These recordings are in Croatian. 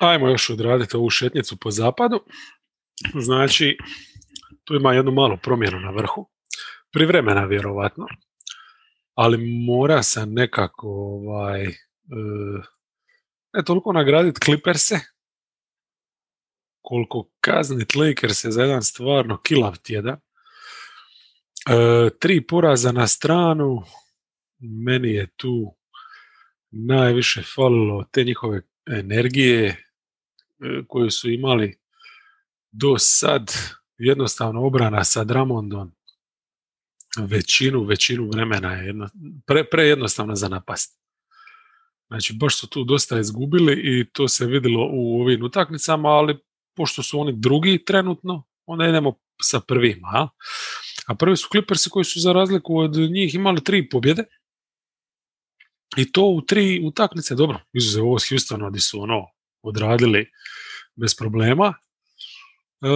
Ajmo još odraditi ovu šetnicu po zapadu. Znači, tu ima jednu malu promjenu na vrhu. Privremena vjerovatno. Ali mora se nekako ovaj, e, ne toliko nagraditi Clipperse, koliko kaznit Lakers za jedan stvarno kilav tjedan. E, tri poraza na stranu, meni je tu najviše falilo te njihove energije koju su imali do sad jednostavno obrana sa Dramondom većinu, većinu vremena je jedno, pre, prejednostavna za napast. Znači, baš su tu dosta izgubili i to se vidjelo u ovim utakmicama, ali pošto su oni drugi trenutno, onda idemo sa prvima. A, a prvi su Clippersi koji su za razliku od njih imali tri pobjede, i to u tri utakmice, dobro, izuzev ovo s Houstonom gdje su ono odradili bez problema. E,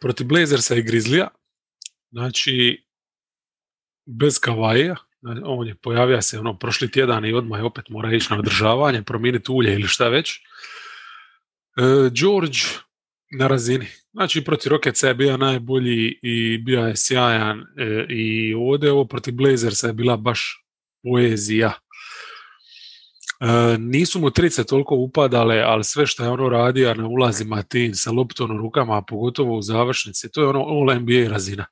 protiv Blazersa i Grizzlija, znači bez Kavaja, on je pojavio se ono prošli tjedan i odmah je opet mora ići na održavanje, promijeniti ulje ili šta već. E, George na razini. Znači, protiv Rocketsa je bio najbolji i bio je sjajan e, i ovdje ovo protiv Blazersa je bila baš poezija. E, nisu mu trice toliko upadale, ali sve što je ono radio na ulazima tim sa loptom u rukama, pogotovo u završnici, to je ono all NBA razina.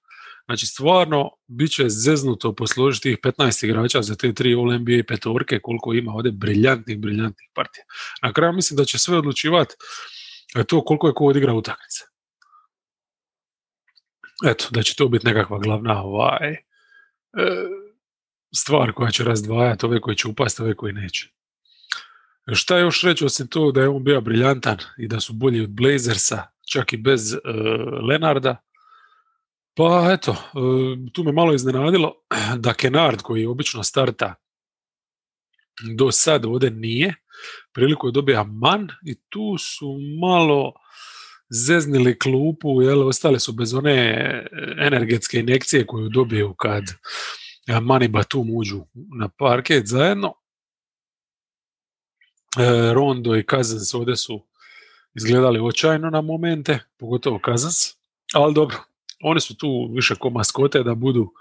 Znači, stvarno, bit će zeznuto posložiti tih 15 igrača za te tri all NBA petorke, koliko ima ovdje briljantnih, briljantnih partija. Na kraju mislim da će sve odlučivati E to koliko je ko odigra utakmice. Eto, da će to biti nekakva glavna ovaj, e, stvar koja će razdvajati ove koji će upasti, ove koji neće. Šta još reći osim to da je on bio briljantan i da su bolji od Blazersa, čak i bez e, Lenarda. Pa eto, e, tu me malo iznenadilo da Kenard koji obično starta do sad ovdje nije, priliku je dobija man i tu su malo zeznili klupu, jel, ostali su bez one energetske injekcije koju dobiju kad Mani Batum uđu na parket zajedno. E, Rondo i Cousins ovdje su izgledali očajno na momente, pogotovo Cousins, ali dobro, oni su tu više ko maskote da budu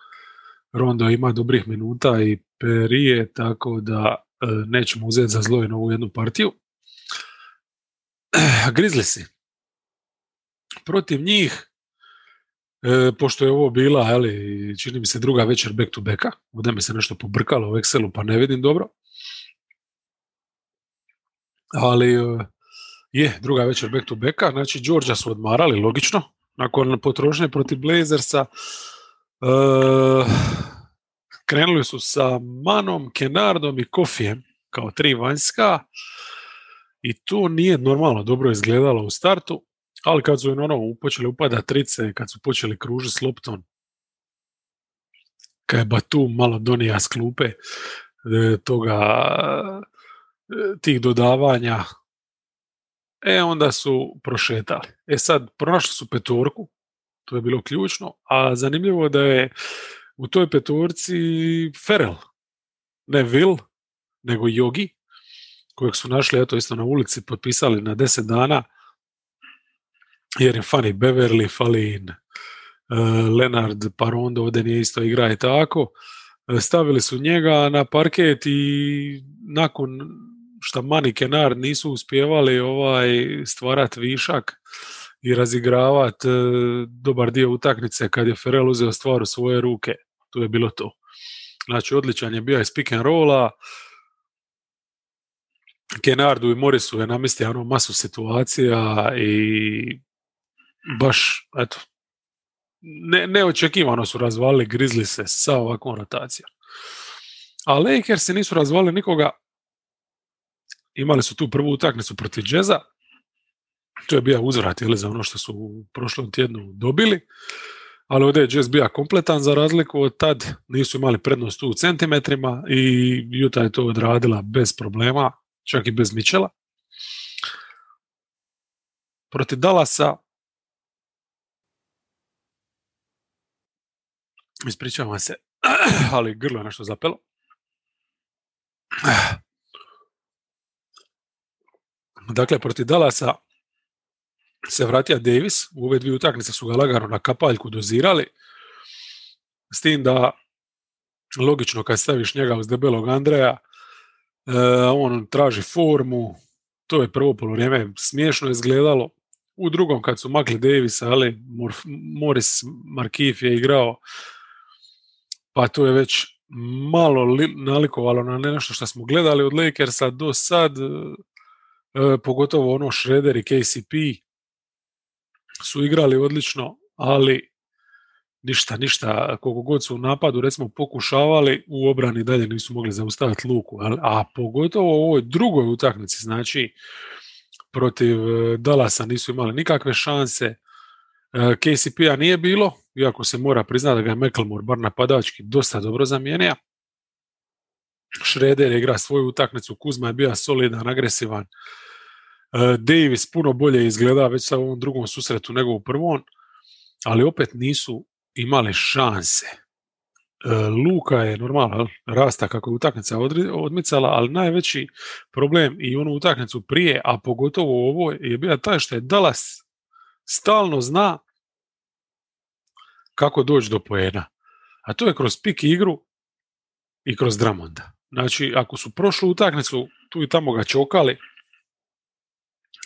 Rondo ima dobrih minuta i perije, tako da E, nećemo uzeti za zlo ovu jednu partiju. si. Protiv njih, e, pošto je ovo bila, ali čini mi se druga večer back to backa, ovdje mi se nešto pobrkalo u Excelu pa ne vidim dobro. Ali e, je, druga večer back to backa, znači Georgia su odmarali, logično, nakon potrošnje protiv Blazersa. Krenuli su sa Manom, Kenardom i Kofijem kao tri vanjska i to nije normalno dobro izgledalo u startu, ali kad su ono počeli upada trice, kad su počeli kružiti s loptom, kad je Batum malo donija s klupe e, toga, e, tih dodavanja, e onda su prošetali. E sad, pronašli su petorku, to je bilo ključno, a zanimljivo da je u toj petorci Ferel, ne Will, nego Jogi, kojeg su našli eto isto na ulici, potpisali na deset dana, jer je fani Beverly, fali uh, Leonard Parondo, ovdje nije isto igra i tako. E, stavili su njega na parket i nakon što Mani Kenard nisu uspjevali ovaj stvarati višak, i razigravati e, dobar dio utakmice kad je Ferel uzeo stvar u svoje ruke. To je bilo to. Znači, odličan je bio iz pick and rolla, Kenardu i Morisu je namestio ono masu situacija i baš, eto, ne, neočekivano su razvalili Grizzly se sa ovakvom rotacijom. A se nisu razvali nikoga. Imali su tu prvu utakmicu protiv Jazza, to je bio uzvrat ili za ono što su u prošlom tjednu dobili. Ali ovdje je Jazz bio kompletan za razliku od tad. Nisu imali prednost u centimetrima i Utah je to odradila bez problema, čak i bez Mičela. Protiv Dallasa ispričavam se, ali grlo je nešto zapelo. Dakle, protiv Dalasa se vratio Davis, u ove dvije utakmice su ga lagano na kapaljku dozirali, s tim da logično kad staviš njega uz debelog Andreja, e, on traži formu, to je prvo polovreme smiješno izgledalo. U drugom kad su makli Davisa, ali Morris Markif je igrao, pa to je već malo nalikovalo na nešto što smo gledali od Lakersa do sad, pogotovo ono Shredder i KCP su igrali odlično, ali ništa, ništa, koliko god su u napadu recimo pokušavali, u obrani dalje nisu mogli zaustaviti luku, a pogotovo u ovoj drugoj utakmici, znači protiv e, Dalasa nisu imali nikakve šanse, e, KCP-a nije bilo, iako se mora priznati da ga je McLemore bar napadački dosta dobro zamijenio. Schroeder igra svoju utakmicu, Kuzma je bio solidan, agresivan. E, Davis puno bolje izgleda već sa ovom drugom susretu nego u prvom, ali opet nisu imali šanse. E, Luka je normalno rasta kako je utakmica odmicala, ali najveći problem i onu utakmicu prije, a pogotovo ovo je bio taj što je Dallas stalno zna kako doći do poena. A to je kroz pik igru i kroz Dramonda. Znači, ako su prošlu utakmicu tu i tamo ga čokali,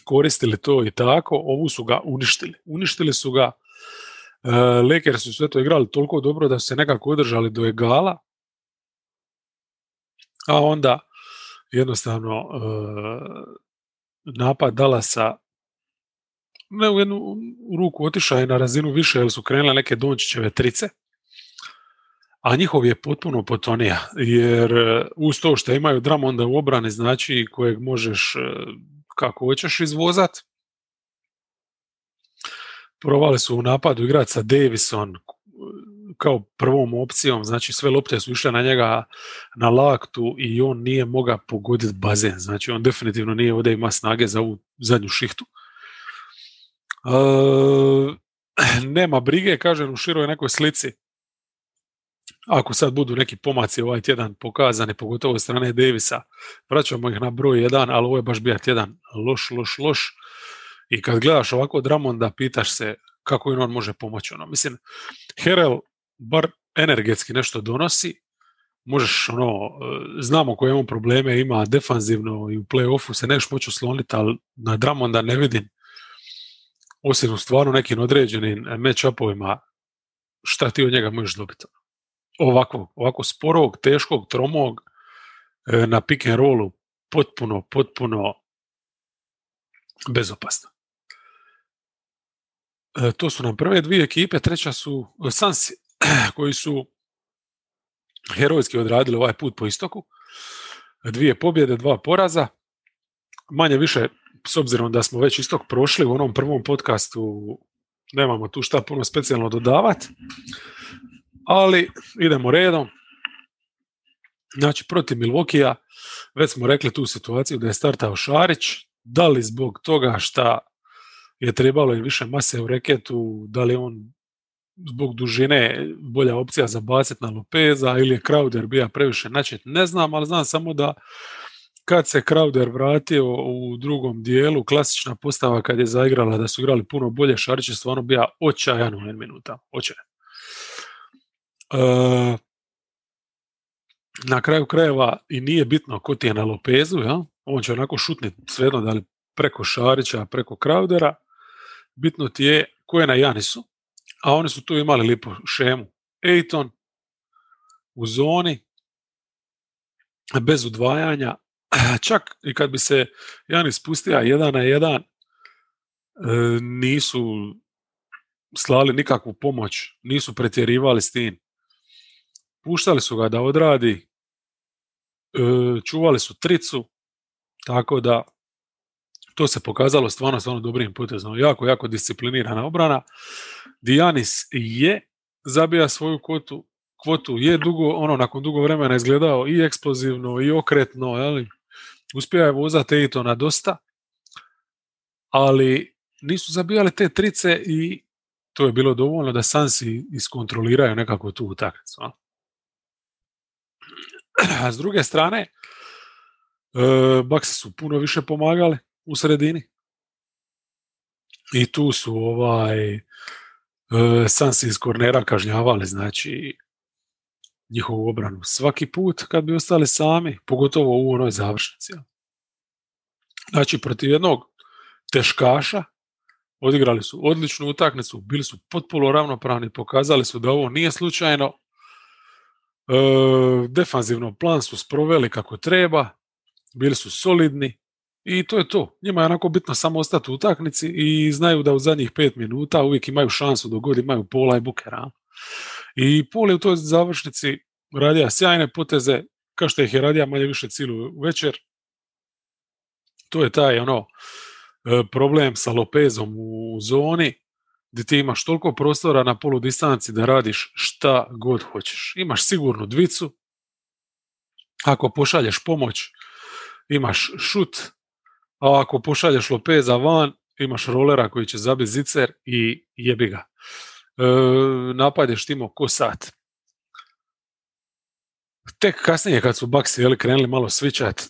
koristili to i tako, ovu su ga uništili. Uništili su ga E, Lakers su sve to igrali toliko dobro da su se nekako održali do egala, a onda jednostavno e, napad Dalasa ne u jednu ruku otišao je na razinu više jer su krenule neke Dončićeve trice, a njihov je potpuno potonija, jer e, uz to što imaju Dramonda u obrani, znači kojeg možeš kako hoćeš izvozat, Provali su u napadu igrati sa Davison kao prvom opcijom, znači sve lopte su išle na njega na laktu i on nije mogao pogoditi bazen, znači on definitivno nije ovdje ima snage za ovu zadnju šihtu. E, nema brige, kažem u široj nekoj slici. Ako sad budu neki pomaci ovaj tjedan pokazani, pogotovo od strane Davisa, vraćamo ih na broj jedan, ali ovo je baš bio tjedan loš, loš, loš. I kad gledaš ovako Dramonda, pitaš se kako im on može pomoći. Ono. Mislim, Herel bar energetski nešto donosi, možeš, ono, e, znamo koje on probleme ima defanzivno i u play-offu se neš moći osloniti, ali na Dramonda ne vidim osim u stvarno nekim određenim match-upovima šta ti od njega možeš dobiti. Ovako, ovako sporog, teškog, tromog, e, na pick and rollu, potpuno, potpuno bezopasno. E, to su nam prve dvije ekipe, treća su e, Sansi, koji su herojski odradili ovaj put po istoku. Dvije pobjede, dva poraza. Manje više, s obzirom da smo već istok prošli u onom prvom podcastu, nemamo tu šta puno specijalno dodavati. Ali idemo redom. Znači, protiv Milvokija, već smo rekli tu situaciju da je startao Šarić, da li zbog toga šta je trebalo i više mase u reketu, da li on zbog dužine bolja opcija za bacit na Lopeza ili je Crowder bija previše načet, ne znam, ali znam samo da kad se Crowder vratio u drugom dijelu, klasična postava kad je zaigrala da su igrali puno bolje, Šarić je stvarno bija očajan u minuta, očajan. Na kraju krajeva i nije bitno ko ti je na Lopezu, ja? on će onako šutniti svejedno da li preko Šarića, preko Crowdera, bitno ti je ko je na Janisu, a oni su tu imali lipu šemu. Ejton u zoni, bez udvajanja, čak i kad bi se Janis spustio jedan na jedan, e, nisu slali nikakvu pomoć, nisu pretjerivali s tim. Puštali su ga da odradi, e, čuvali su tricu, tako da to se pokazalo stvarno stvarno dobrim potezom. Jako, jako disciplinirana obrana. Dijanis je zabija svoju kvotu, kvotu je dugo, ono, nakon dugo vremena izgledao i eksplozivno i okretno, jeli? uspio je vozati na dosta, ali nisu zabijali te trice i to je bilo dovoljno da Sansi iskontroliraju nekako tu utakmicu. A s druge strane, e, Baksi su puno više pomagali, u sredini. I tu su ovaj e, Sansi iz kornera kažnjavali, znači njihovu obranu. Svaki put kad bi ostali sami, pogotovo u onoj završnici. Znači, protiv jednog teškaša odigrali su odličnu utakmicu, bili su potpuno ravnopravni, pokazali su da ovo nije slučajno. E, defanzivno plan su sproveli kako treba, bili su solidni i to je to. Njima je onako bitno samo ostati u utakmici i znaju da u zadnjih pet minuta uvijek imaju šansu dok god imaju pola i bukera. I Pol je u toj završnici radija sjajne poteze, kao što ih je radija manje više cilu večer. To je taj ono e, problem sa Lopezom u zoni, gdje ti imaš toliko prostora na polu distanci da radiš šta god hoćeš. Imaš sigurnu dvicu, ako pošalješ pomoć, imaš šut, a ako pošalješ Lopeza van, imaš rolera koji će zabiti zicer i jebi ga. E, napadeš timo ko sat. Tek kasnije kad su jeli, krenuli malo svičat,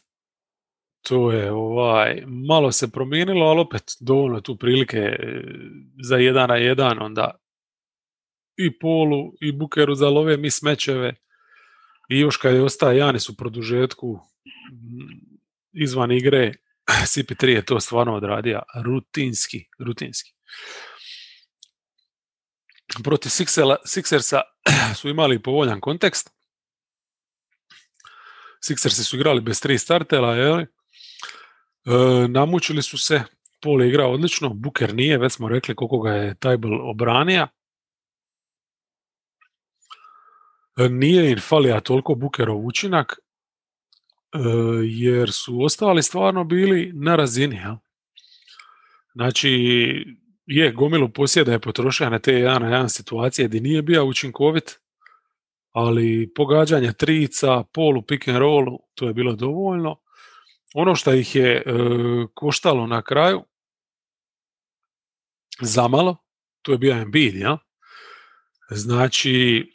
to je ovaj, malo se promijenilo, ali opet dovoljno tu prilike e, za jedan na jedan, onda i Polu i Bukeru za love mi smečeve i još kad je ostaje Janis u produžetku izvan igre, CP3 je to stvarno odradio rutinski, rutinski. Protiv Sixersa su imali povoljan kontekst. Sixersi su igrali bez tri startela, je E, namučili su se, Pol je igrao odlično, Buker nije, već smo rekli koliko ga je Tajbel obranija. E, nije im falija toliko Bukerov učinak, e, jer su ostali stvarno bili na razini. Ja? Znači, je, gomilu posjeda je potrošio na te jedan na jedan situacije gdje nije bio učinkovit, ali pogađanje trica, polu, pick and rollu, to je bilo dovoljno. Ono što ih je e, koštalo na kraju, zamalo, to je bio Embiid, ja? Znači,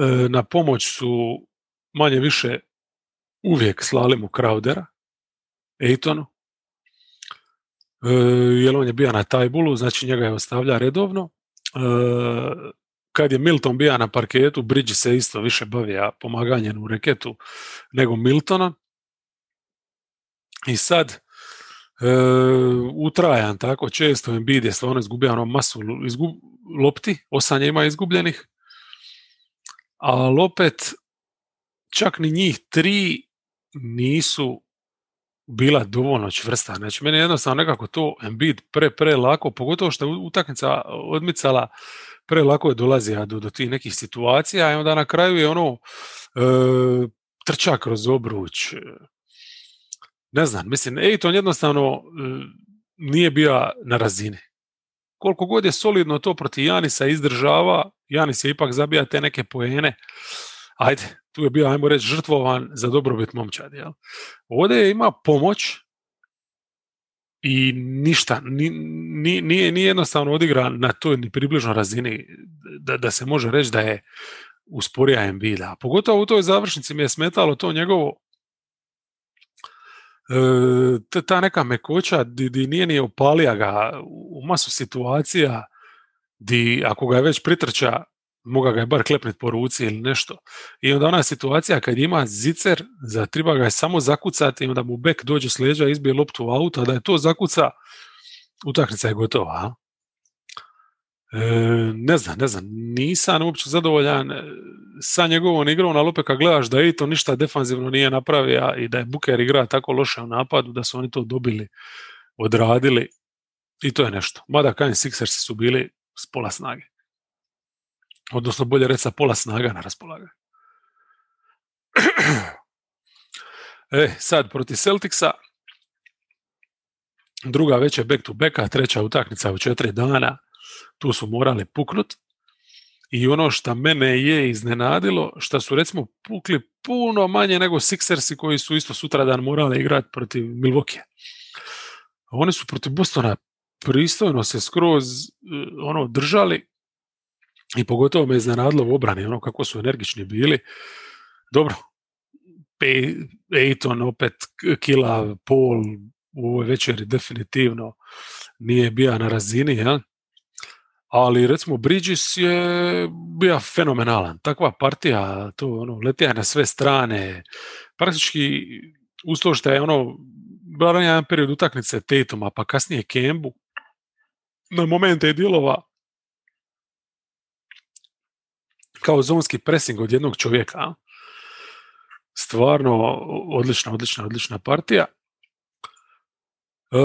e, na pomoć su manje više uvijek slali mu Crowdera, Ejtonu, e, jer on je bio na tajbulu, znači njega je ostavlja redovno. E, kad je Milton bio na parketu, Bridge se isto više bavija pomaganjem u reketu nego Miltona. I sad, e, utrajan tako često Embiid je stvarno izgubio ono masu izgub, lopti, osam ima izgubljenih, ali opet čak ni njih tri nisu bila dovoljno čvrsta. Znači, meni je jednostavno nekako to Embiid pre, pre lako, pogotovo što je utakmica odmicala, pre lako je dolazija do, do tih nekih situacija i onda na kraju je ono e, trča kroz obruč. Ne znam, mislim, Ejton jednostavno e, nije bio na razini. Koliko god je solidno to protiv Janisa izdržava, Janis je ipak zabija te neke poene, ajde, tu je bio, ajmo reći, žrtvovan za dobrobit momčadi. Jel? Ovdje ima pomoć i ništa, nije, nije jednostavno odigran na toj ni približno razini da, da se može reći da je usporija Embiida. Pogotovo u toj završnici mi je smetalo to njegovo ta neka mekoća di, nije ni opalija ga u masu situacija di ako ga je već pritrča moga ga je bar klepnet po ruci ili nešto. I onda ona situacija kad ima zicer, za treba ga je samo zakucati i onda mu bek dođe s leđa, izbije loptu u auto, a da je to zakuca, utakmica je gotova. E, ne znam, ne znam, nisam uopće zadovoljan e, sa njegovom igrom, ali opet kad gledaš da to ništa defanzivno nije napravio i da je Buker igra tako loše u napadu, da su oni to dobili, odradili i to je nešto. Mada Kain Sixersi su bili s pola snage odnosno bolje reći sa pola snaga na raspolaganju. e, sad, protiv Celticsa, druga već je back to backa, treća utakmica u četiri dana, tu su morali puknut. I ono što mene je iznenadilo, što su recimo pukli puno manje nego Sixersi koji su isto sutra dan morali igrati protiv Milwaukee. Oni su protiv Bostona pristojno se skroz e, ono držali i pogotovo me iznenadilo u obrani, ono kako su energični bili. Dobro, Ejton opet kila, pol, u ovoj večeri definitivno nije bio na razini, jel? Ali recimo Bridges je bio fenomenalan. Takva partija, to ono, letija na sve strane, praktički uz to što je ono, bar jedan period utakmice Tatuma, pa kasnije Kembu, na momente je djelova kao zonski pressing od jednog čovjeka. Stvarno odlična, odlična, odlična partija. E,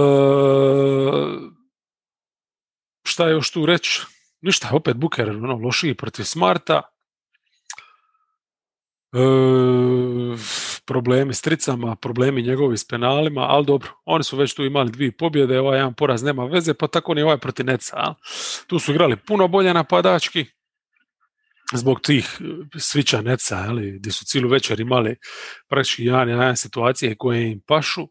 šta je još tu reći? Ništa, opet Buker ono, lošiji protiv Smarta. E, problemi s tricama, problemi njegovi s penalima, ali dobro, oni su već tu imali dvije pobjede, ovaj jedan poraz nema veze, pa tako ni ovaj protiv Neca. Tu su igrali puno bolje napadački, zbog tih svića Neca, gdje su cijelu večer imali praktički jedan, jedan situacije koje im pašu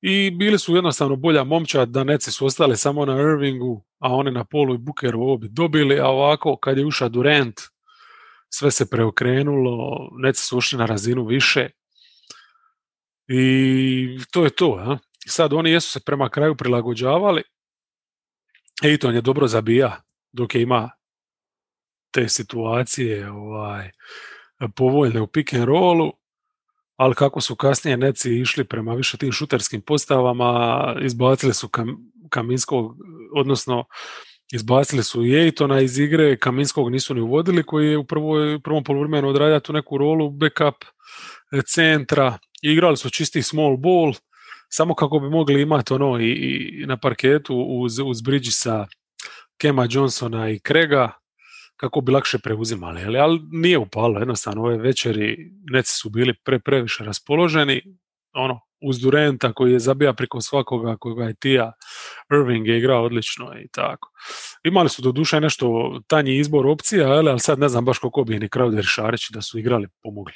i bili su jednostavno bolja momčad da Neci su ostali samo na Irvingu, a oni na polu i Bukeru ovo bi dobili, a ovako kad je ušao Durant, sve se preokrenulo, Neci su ušli na razinu više i to je to. A? Sad oni jesu se prema kraju prilagođavali, Ejton je dobro zabija dok je ima te situacije ovaj, povoljne u pick and rollu, ali kako su kasnije neci išli prema više tim šuterskim postavama, izbacili su kam, Kaminskog, odnosno izbacili su Ejtona iz igre, Kaminskog nisu ni uvodili, koji je u prvoj, prvom polovremenu odradio tu neku rolu backup e, centra, igrali su čisti small ball, samo kako bi mogli imati ono i, i na parketu uz, uz Bridgesa, Kema Johnsona i Krega, kako bi lakše preuzimali. Ali, ali nije upalo, jednostavno ove večeri neci su bili pre, previše raspoloženi, ono, uz Durenta koji je zabija preko svakoga koga je Tija, Irving je igrao odlično i tako. Imali su do duše nešto tanji izbor opcija, ali sad ne znam baš koliko bi ni Crowder i Šarić da su igrali pomogli.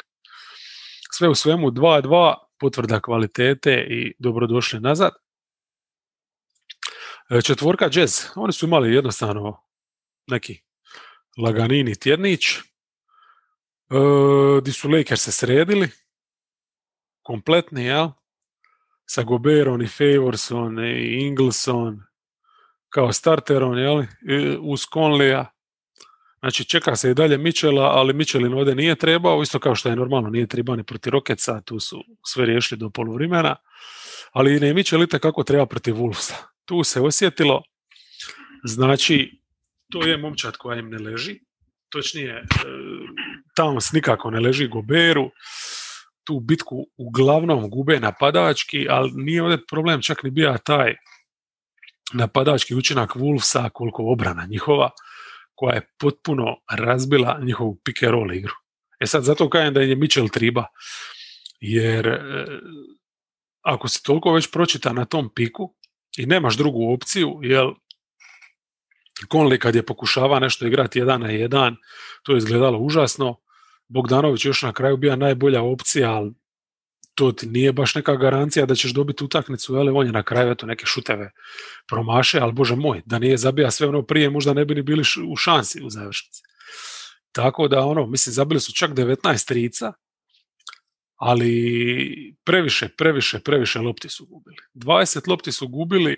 Sve u svemu 2-2, potvrda kvalitete i dobrodošli nazad. E, četvorka jazz, oni su imali jednostavno neki laganini tjednić, e, di su Lakers se sredili, kompletni, jel? Sa Goberom i Favorson i Ingleson kao starterom, jel? Uz Conleya. Znači, čeka se i dalje Mičela, ali Mičelin ovdje nije trebao, isto kao što je normalno, nije trebao ni protiv Rokeca, tu su sve riješili do poluvremena, ali ne Mičel kako treba protiv Wolvesa. Tu se osjetilo, znači, to je momčad koja im ne leži. Točnije, e, Towns nikako ne leži Goberu. Tu bitku uglavnom gube napadački, ali nije ovdje problem čak ni bio taj napadački učinak Wolvesa koliko obrana njihova koja je potpuno razbila njihovu pick and igru. E sad zato kažem da je Mitchell triba, jer e, ako si toliko već pročita na tom piku i nemaš drugu opciju, jel Conley kad je pokušava nešto igrati jedan na jedan, to je izgledalo užasno. Bogdanović još na kraju bio najbolja opcija, ali to ti nije baš neka garancija da ćeš dobiti utakmicu, ali on je na kraju eto neke šuteve promaše, ali bože moj, da nije zabija sve ono prije, možda ne bi ni bili u šansi u završnici. Tako da ono, mislim, zabili su čak 19 trica, ali previše, previše, previše lopti su gubili. 20 lopti su gubili,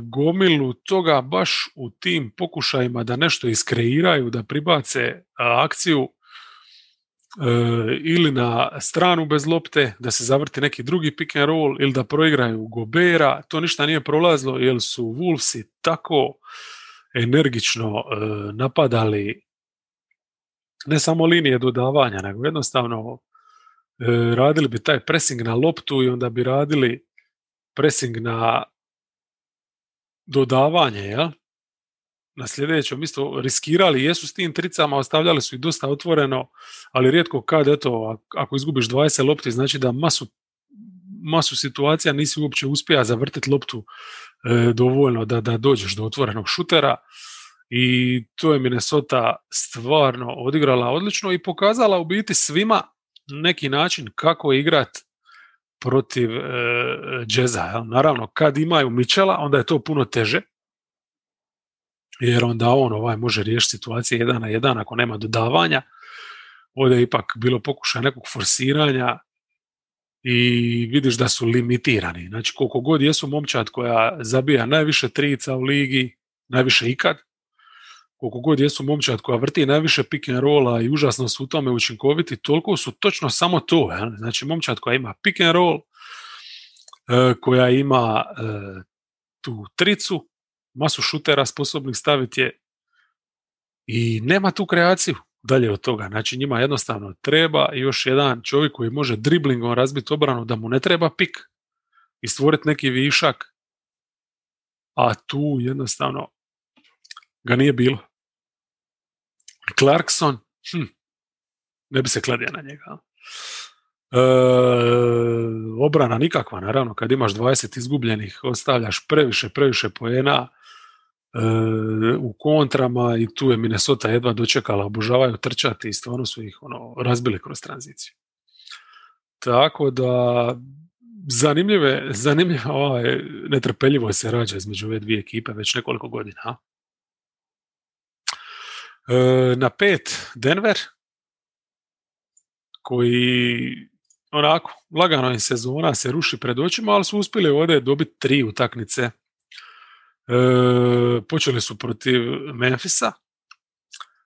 gomilu toga baš u tim pokušajima da nešto iskreiraju, da pribace akciju e, ili na stranu bez lopte, da se zavrti neki drugi pick and roll ili da proigraju Gobera, to ništa nije prolazilo jer su Wolvesi tako energično e, napadali ne samo linije dodavanja, nego jednostavno radili bi taj pressing na loptu i onda bi radili pressing na dodavanje, ja? na sljedećem isto riskirali, jesu s tim tricama, ostavljali su ih dosta otvoreno, ali rijetko kad, eto, ako izgubiš 20 lopti, znači da masu, masu situacija nisi uopće uspija zavrtiti loptu e, dovoljno da, da dođeš do otvorenog šutera i to je Minnesota stvarno odigrala odlično i pokazala u biti svima neki način kako igrati protiv e, džeza. Naravno, kad imaju Mičela, onda je to puno teže, jer onda on ovaj može riješiti situacije jedan na jedan ako nema dodavanja. Ovdje je ipak bilo pokušaj nekog forsiranja i vidiš da su limitirani. Znači koliko god jesu momčad koja zabija najviše trica u ligi, najviše ikad, koliko god jesu momčad koja vrti najviše pick and rolla i užasno su u tome učinkoviti, toliko su točno samo to. Znači momčad koja ima pick and roll, e, koja ima e, tu tricu, masu šutera sposobnih staviti je i nema tu kreaciju dalje od toga. Znači njima jednostavno treba još jedan čovjek koji može driblingom razbiti obranu da mu ne treba pik i stvoriti neki višak, a tu jednostavno ga nije bilo. Clarkson, hm, ne bi se kladio na njega. E, obrana nikakva, naravno, kad imaš 20 izgubljenih, ostavljaš previše, previše poena, E, u kontrama i tu je Minnesota jedva dočekala, obožavaju trčati i stvarno su ih ono, razbili kroz tranziciju. Tako da zanimljive, zanimljive ovaj, netrpeljivo se rađa između ove dvije ekipe već nekoliko godina. E, na pet Denver, koji onako, lagano im sezona se ruši pred očima, ali su uspjeli ovdje dobiti tri utakmice E, počeli su protiv Memfisa.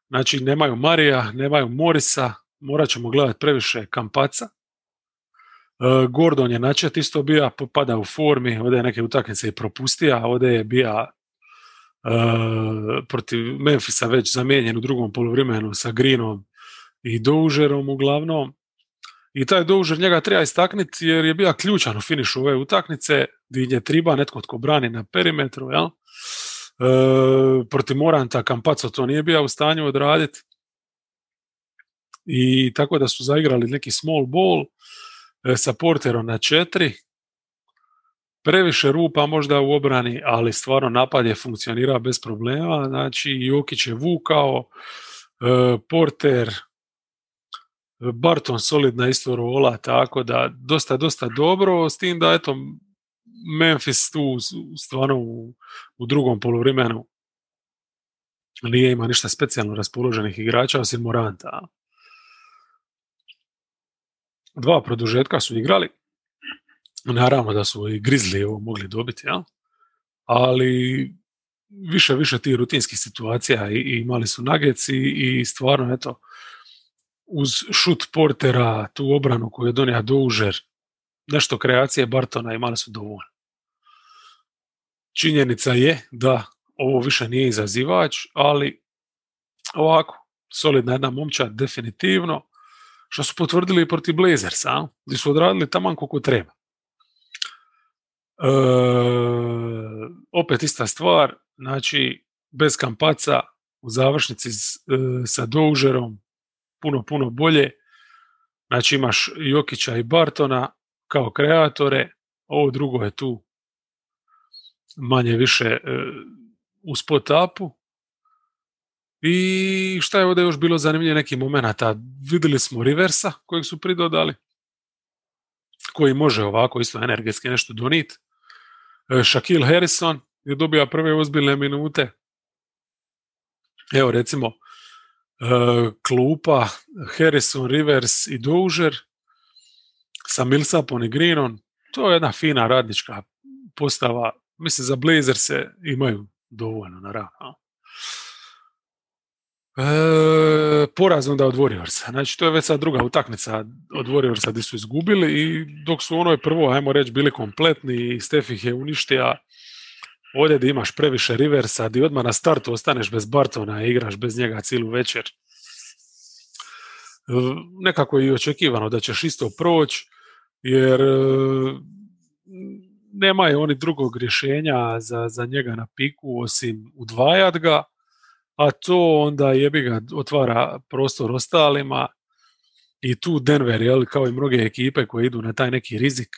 Znači, nemaju Marija, nemaju Morisa, morat ćemo gledati previše kampaca. E, Gordon je načet isto bija, pada u formi, ovdje je neke utakmice i propustija, ovdje je e, protiv Memfisa već zamijenjen u drugom poluvremenu sa Greenom i Doužerom uglavnom. I taj Doužer njega treba istaknuti jer je bio ključan u finišu ove utakmice, gdje je triba netko tko brani na perimetru, jel? E, protiv Moranta Kampaco to nije bio u stanju odraditi. I tako da su zaigrali neki small ball e, sa porterom na četiri. Previše rupa možda u obrani, ali stvarno napad je funkcionirao bez problema. Znači, Jokić je vukao, e, Porter, Barton solidna isto rola, tako da dosta, dosta dobro, s tim da eto, Memphis tu stvarno u, u drugom poluvremenu nije ima ništa specijalno raspoloženih igrača osim Moranta. Dva produžetka su igrali. Naravno da su i Grizzly ovo mogli dobiti, ja? ali više više tih rutinskih situacija i, imali su nageci i, i stvarno eto uz šut portera, tu obranu koju je donio Doužer, nešto kreacije Bartona imali su dovoljno. Činjenica je da ovo više nije izazivač, ali ovako, solidna jedna momča, definitivno, što su potvrdili i protiv Blazersa, gdje su odradili taman koliko treba. Opet ista stvar, znači bez kampaca u završnici e, sa Doužerom puno, puno bolje. Znači imaš Jokića i Bartona kao kreatore, ovo drugo je tu manje više e, u spot-upu. I šta je ovdje još bilo zanimljivo nekih momenata? Vidjeli smo Riversa kojeg su pridodali, koji može ovako isto energetski nešto doniti. E, Shaquille Harrison je dobio prve ozbiljne minute. Evo recimo e, klupa Harrison, Rivers i Doužer sa Millsapom i Greenom. To je jedna fina radnička postava Mislim, za Blazer se imaju dovoljno, naravno. E, poraz onda od Warriorsa. Znači, to je već sad druga utakmica od Warriorsa gdje su izgubili i dok su onoj prvo, ajmo reći, bili kompletni i Steph ih je uništio, ovdje da imaš previše Riversa, di odmah na startu ostaneš bez Bartona i igraš bez njega cijelu večer. E, nekako je i očekivano da ćeš isto proći, jer e, nemaju oni drugog rješenja za, za njega na piku osim udvajat ga, a to onda jebi ga otvara prostor ostalima i tu Denver, jel, kao i mnoge ekipe koje idu na taj neki rizik,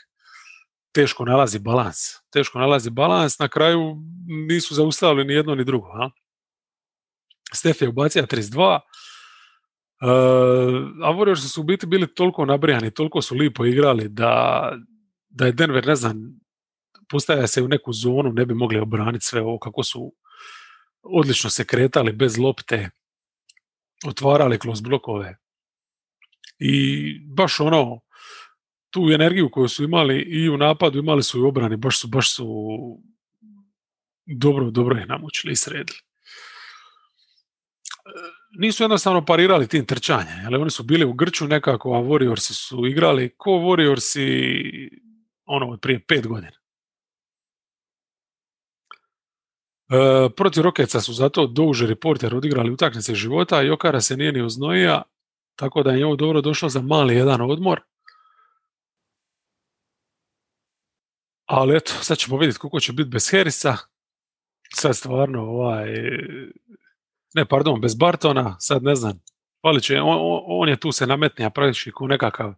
teško nalazi balans. Teško nalazi balans, na kraju nisu zaustavili ni jedno ni drugo. A? Stef je ubacio 32, Uh, a Warriors su u biti bili toliko nabrijani, toliko su lipo igrali da, da je Denver, ne znam, postavlja se u neku zonu, ne bi mogli obraniti sve ovo kako su odlično se kretali bez lopte, otvarali kroz blokove. I baš ono, tu energiju koju su imali i u napadu, imali su i u obrani, baš su, baš su dobro, dobro ih namučili i sredili. Nisu jednostavno parirali tim trčanjem, ali oni su bili u grču nekako, a Warriorsi su igrali ko Warriorsi ono prije pet godina. E, protiv Rokeca su zato Douže reporter odigrali utakmice života, a Jokara se nije ni oznojija, tako da je ovo dobro došlo za mali jedan odmor. Ali eto, sad ćemo vidjeti koliko će biti bez Harrisa. Sad stvarno, ovaj, ne, pardon, bez Bartona, sad ne znam. će, on, on je tu se nametnija praktički kao nekakav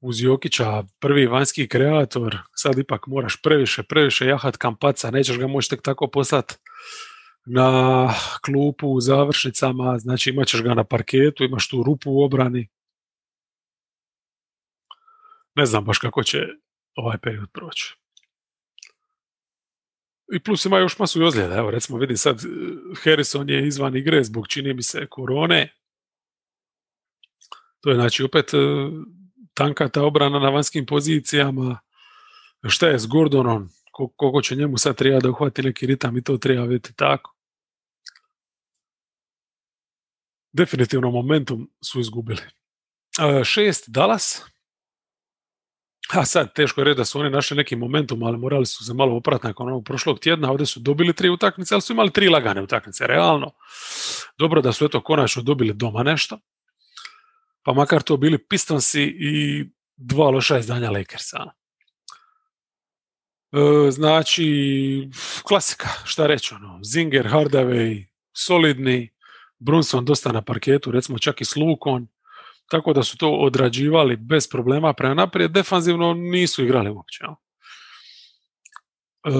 uz Jokića prvi vanjski kreator, sad ipak moraš previše, previše jahat kampaca, nećeš ga moći tek tako poslati na klupu u završnicama, znači imat ćeš ga na parketu, imaš tu rupu u obrani. Ne znam baš kako će ovaj period proći. I plus ima još masu ozljeda. Evo, recimo vidi sad, Harrison je izvan igre zbog čini mi se korone. To je znači opet e, tanka ta obrana na vanjskim pozicijama. Šta je s Gordonom? Koliko će njemu sad treba da uhvati neki ritam i to treba vidjeti tako. Definitivno momentum su izgubili. E, šest Dallas, a sad, teško je reći da su oni našli neki momentum, ali morali su se malo oprati nakon onog prošlog tjedna. Ovdje su dobili tri utakmice, ali su imali tri lagane utakmice, realno. Dobro da su eto konačno dobili doma nešto. Pa makar to bili Pistonsi i dva loša izdanja Lakersa. E, znači, klasika, šta reći, ono, Zinger, Hardaway, solidni, Brunson dosta na parketu, recimo čak i s Lukom, tako da su to odrađivali bez problema prema naprijed, defanzivno nisu igrali uopće. E,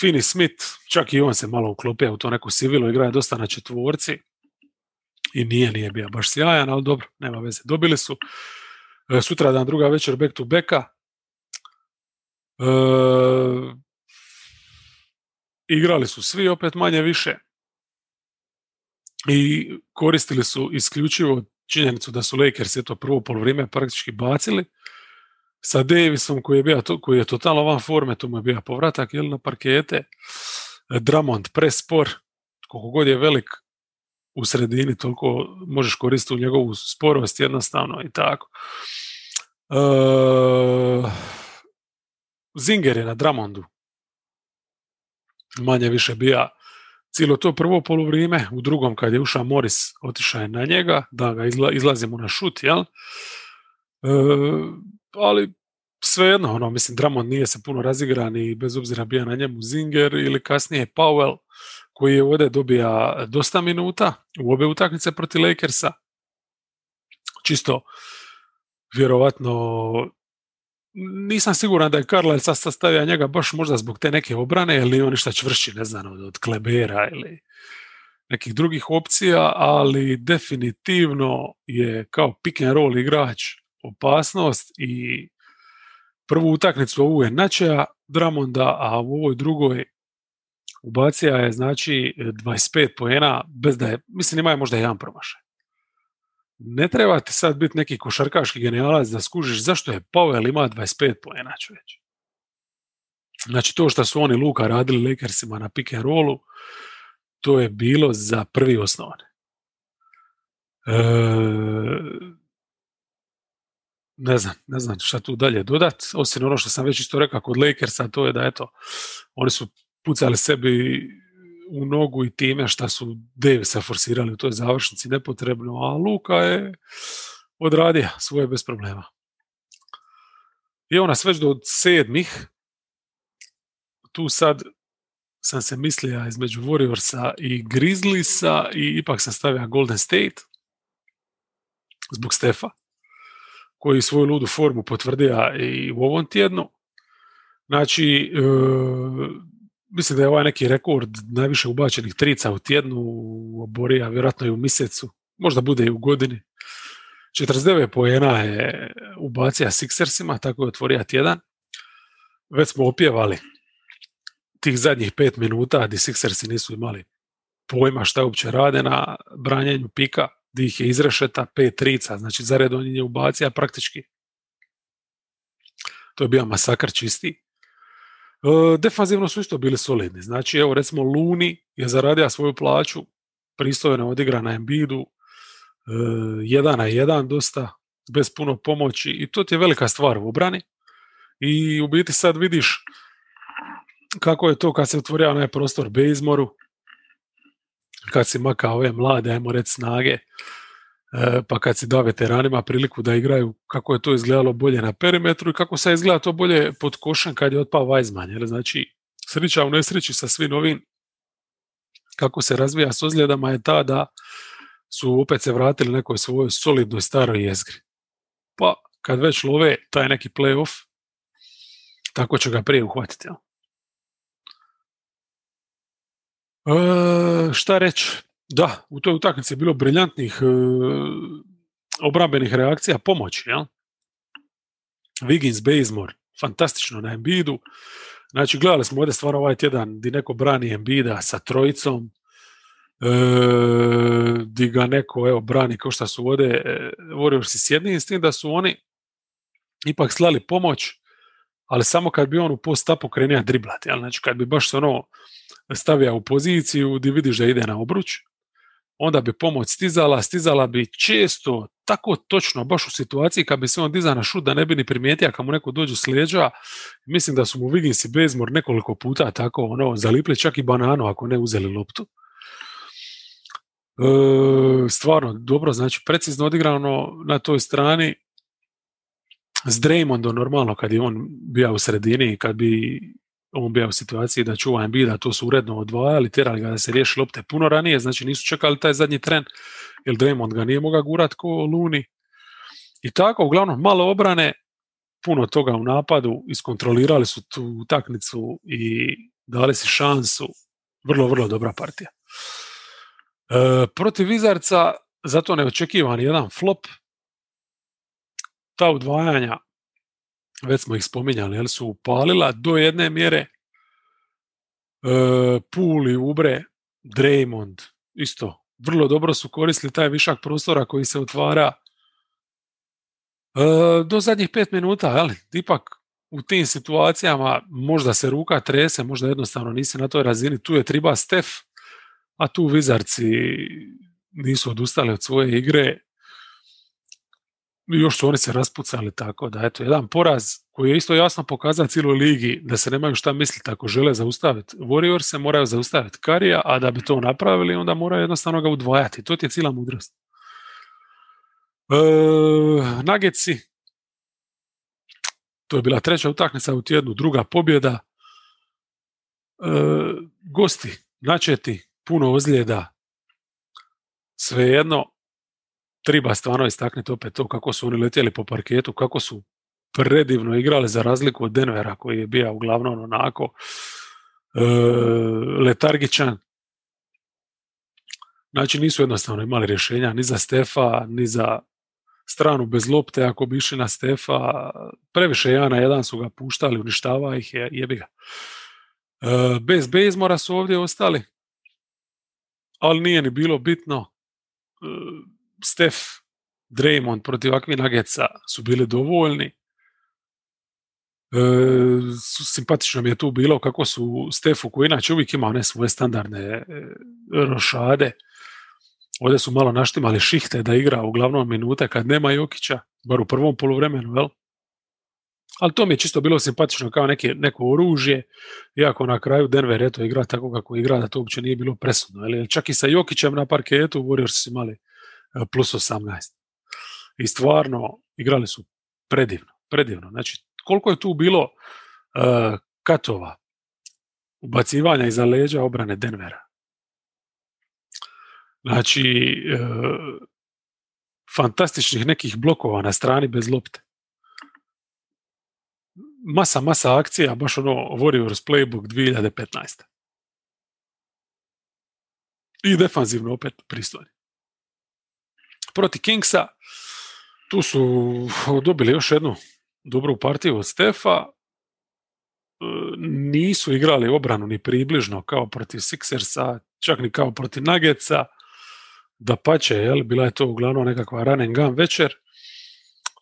Finney Smith, čak i on se malo uklopio u to neku sivilo, igra dosta na četvorci i nije, nije bio baš sjajan, ali dobro, nema veze. Dobili su e, sutra dan druga večer back to backa. E, igrali su svi opet manje više i koristili su isključivo činjenicu da su Lakers to prvo polovrijeme praktički bacili sa Davisom koji je, bio, koji je totalno van forme, to mu je bio povratak jel, na parkete, Dramond prespor, koliko god je velik u sredini, toliko možeš koristiti u njegovu sporost jednostavno i tako. E, Zinger je na Dramondu manje više bija cijelo to prvo poluvrijeme, u drugom kad je ušao Morris, otišao je na njega, da ga izla, izlazimo na šut, jel? E, ali svejedno, ono, mislim, Dramond nije se puno razigran i bez obzira bio na njemu Zinger ili kasnije Powell, koji je ovdje dobija dosta minuta u obe utakmice protiv Lakersa. Čisto vjerovatno nisam siguran da je Carlisle sad sastavio njega baš možda zbog te neke obrane ili on ništa čvršći, ne znam, od, Klebera ili nekih drugih opcija, ali definitivno je kao pick and roll igrač opasnost i prvu utakmicu ovu je načeja Dramonda, a u ovoj drugoj ubacija je znači 25 poena bez da je, mislim ima je možda jedan promašaj ne treba ti sad biti neki košarkaški genijalac da skužiš zašto je Powell ima 25 poena čovječ. Znači to što su oni Luka radili Lakersima na pick and rollu, to je bilo za prvi osnovne. E, ne znam, ne znam šta tu dalje dodat, osim ono što sam već isto rekao kod Lakersa, to je da eto, oni su pucali sebi u nogu i time šta su Davisa forsirali u toj završnici nepotrebno, a Luka je odradio svoje bez problema. I ona već do sedmih, tu sad sam se mislio između Warriorsa i Grizzliesa i ipak sam stavio Golden State zbog Stefa koji svoju ludu formu potvrdio i u ovom tjednu. Znači, e, mislim da je ovaj neki rekord najviše ubačenih trica u tjednu u Oborija, vjerojatno i u mjesecu, možda bude i u godini. 49 pojena je ubacija Sixersima, tako je otvorio tjedan. Već smo opjevali tih zadnjih pet minuta gdje Sixersi nisu imali pojma šta uopće rade na branjenju pika. di ih je izrešeta pet trica, znači zared on je ubacija praktički. To je bio masakar čisti. E, defanzivno su isto bili solidni. Znači, evo recimo Luni je zaradio svoju plaću, pristojno odigra na Embiidu, e, jedan na jedan dosta, bez puno pomoći i to ti je velika stvar u obrani. I u biti sad vidiš kako je to kad se otvorio onaj prostor Bejzmoru, kad si makao ove mlade, ajmo reći, snage, pa kad si dao veteranima priliku da igraju, kako je to izgledalo bolje na perimetru i kako se izgleda to bolje pod košem kad je otpao Weizmann. Jer, znači, sreća u nesreći sa svim ovim kako se razvija s ozljedama je ta da su opet se vratili nekoj svojoj solidnoj staroj jezgri. Pa kad već love taj neki playoff, tako će ga prije uhvatiti. E, šta reći? Da, u toj utakmici je bilo briljantnih e, obrambenih reakcija pomoći. Ja? Wiggins, Bazemore, fantastično na Embiidu. Znači, gledali smo ovdje stvarno ovaj tjedan di neko brani Embida sa trojicom, e, di ga neko evo, brani kao što su ovdje e, Warriorsi s s tim da su oni ipak slali pomoć, ali samo kad bi on u post-upu krenio driblati. Znači, kad bi baš se ono stavio u poziciju di vidiš da ide na obruč, onda bi pomoć stizala, stizala bi često tako točno, baš u situaciji kad bi se on dizao na šut da ne bi ni primijetio kad mu neko dođe s mislim da su mu Wiggins i Bezmor nekoliko puta tako ono, zalipli čak i bananu ako ne uzeli loptu. E, stvarno, dobro, znači precizno odigrano na toj strani s Draymondom normalno kad je on bio u sredini kad bi on bio u situaciji da čuva da to su uredno odvajali, tjerali ga da se riješi lopte puno ranije, znači nisu čekali taj zadnji tren, jer Draymond ga nije mogao gurat ko Luni. I tako, uglavnom, malo obrane, puno toga u napadu, iskontrolirali su tu utakmicu i dali si šansu. Vrlo, vrlo dobra partija. E, protiv Vizarca, zato neočekivani jedan flop. Ta udvajanja već smo ih spominjali, jel su upalila do jedne mjere e, Pool i Ubre, Draymond, isto, vrlo dobro su koristili taj višak prostora koji se otvara e, do zadnjih pet minuta, jel? ipak u tim situacijama možda se ruka trese, možda jednostavno nisi na toj razini, tu je triba Stef, a tu Vizarci nisu odustali od svoje igre, još su oni se raspucali tako da eto jedan poraz koji je isto jasno pokazao cijeloj ligi da se nemaju šta misliti ako žele zaustaviti Warriors se moraju zaustaviti Karija, a da bi to napravili onda moraju jednostavno ga udvajati. To ti je cijela mudrost. E, Nageci to je bila treća utakmica u tjednu, druga pobjeda. E, gosti, načeti, puno ozljeda. Svejedno, treba stvarno istaknuti opet to kako su oni letjeli po parketu, kako su predivno igrali za razliku od Denvera koji je bio uglavnom onako e, letargičan. Znači nisu jednostavno imali rješenja ni za Stefa, ni za stranu bez lopte, ako bi išli na Stefa, previše jedan na jedan su ga puštali, uništava ih je, jebi ga. E, bez Bezmora su ovdje ostali, ali nije ni bilo bitno. E, Stef, Draymond protiv ovakvih nageca su bili dovoljni. E, simpatično mi je tu bilo kako su Stefu, koji inače uvijek ima one svoje standardne e, rošade, ovdje su malo naštimali šihte da igra uglavnom minute kad nema Jokića, bar u prvom poluvremenu, vel? Ali to mi je čisto bilo simpatično kao neke, neko oružje, iako na kraju Denver eto igra tako kako igra, da to uopće nije bilo presudno. Jel? Čak i sa Jokićem na parketu Warriors imali plus 18. I stvarno igrali su predivno, predivno. Znači, koliko je tu bilo uh, katova, ubacivanja iza leđa obrane Denvera. Znači, uh, fantastičnih nekih blokova na strani bez lopte. Masa, masa akcija, baš ono Warriors Playbook 2015. I defanzivno opet pristojni protiv Kingsa. Tu su dobili još jednu dobru partiju od Stefa. E, nisu igrali obranu ni približno kao protiv Sixersa, čak ni kao protiv Nuggetsa. da pače, jel, bila je to uglavnom nekakva run and gun večer,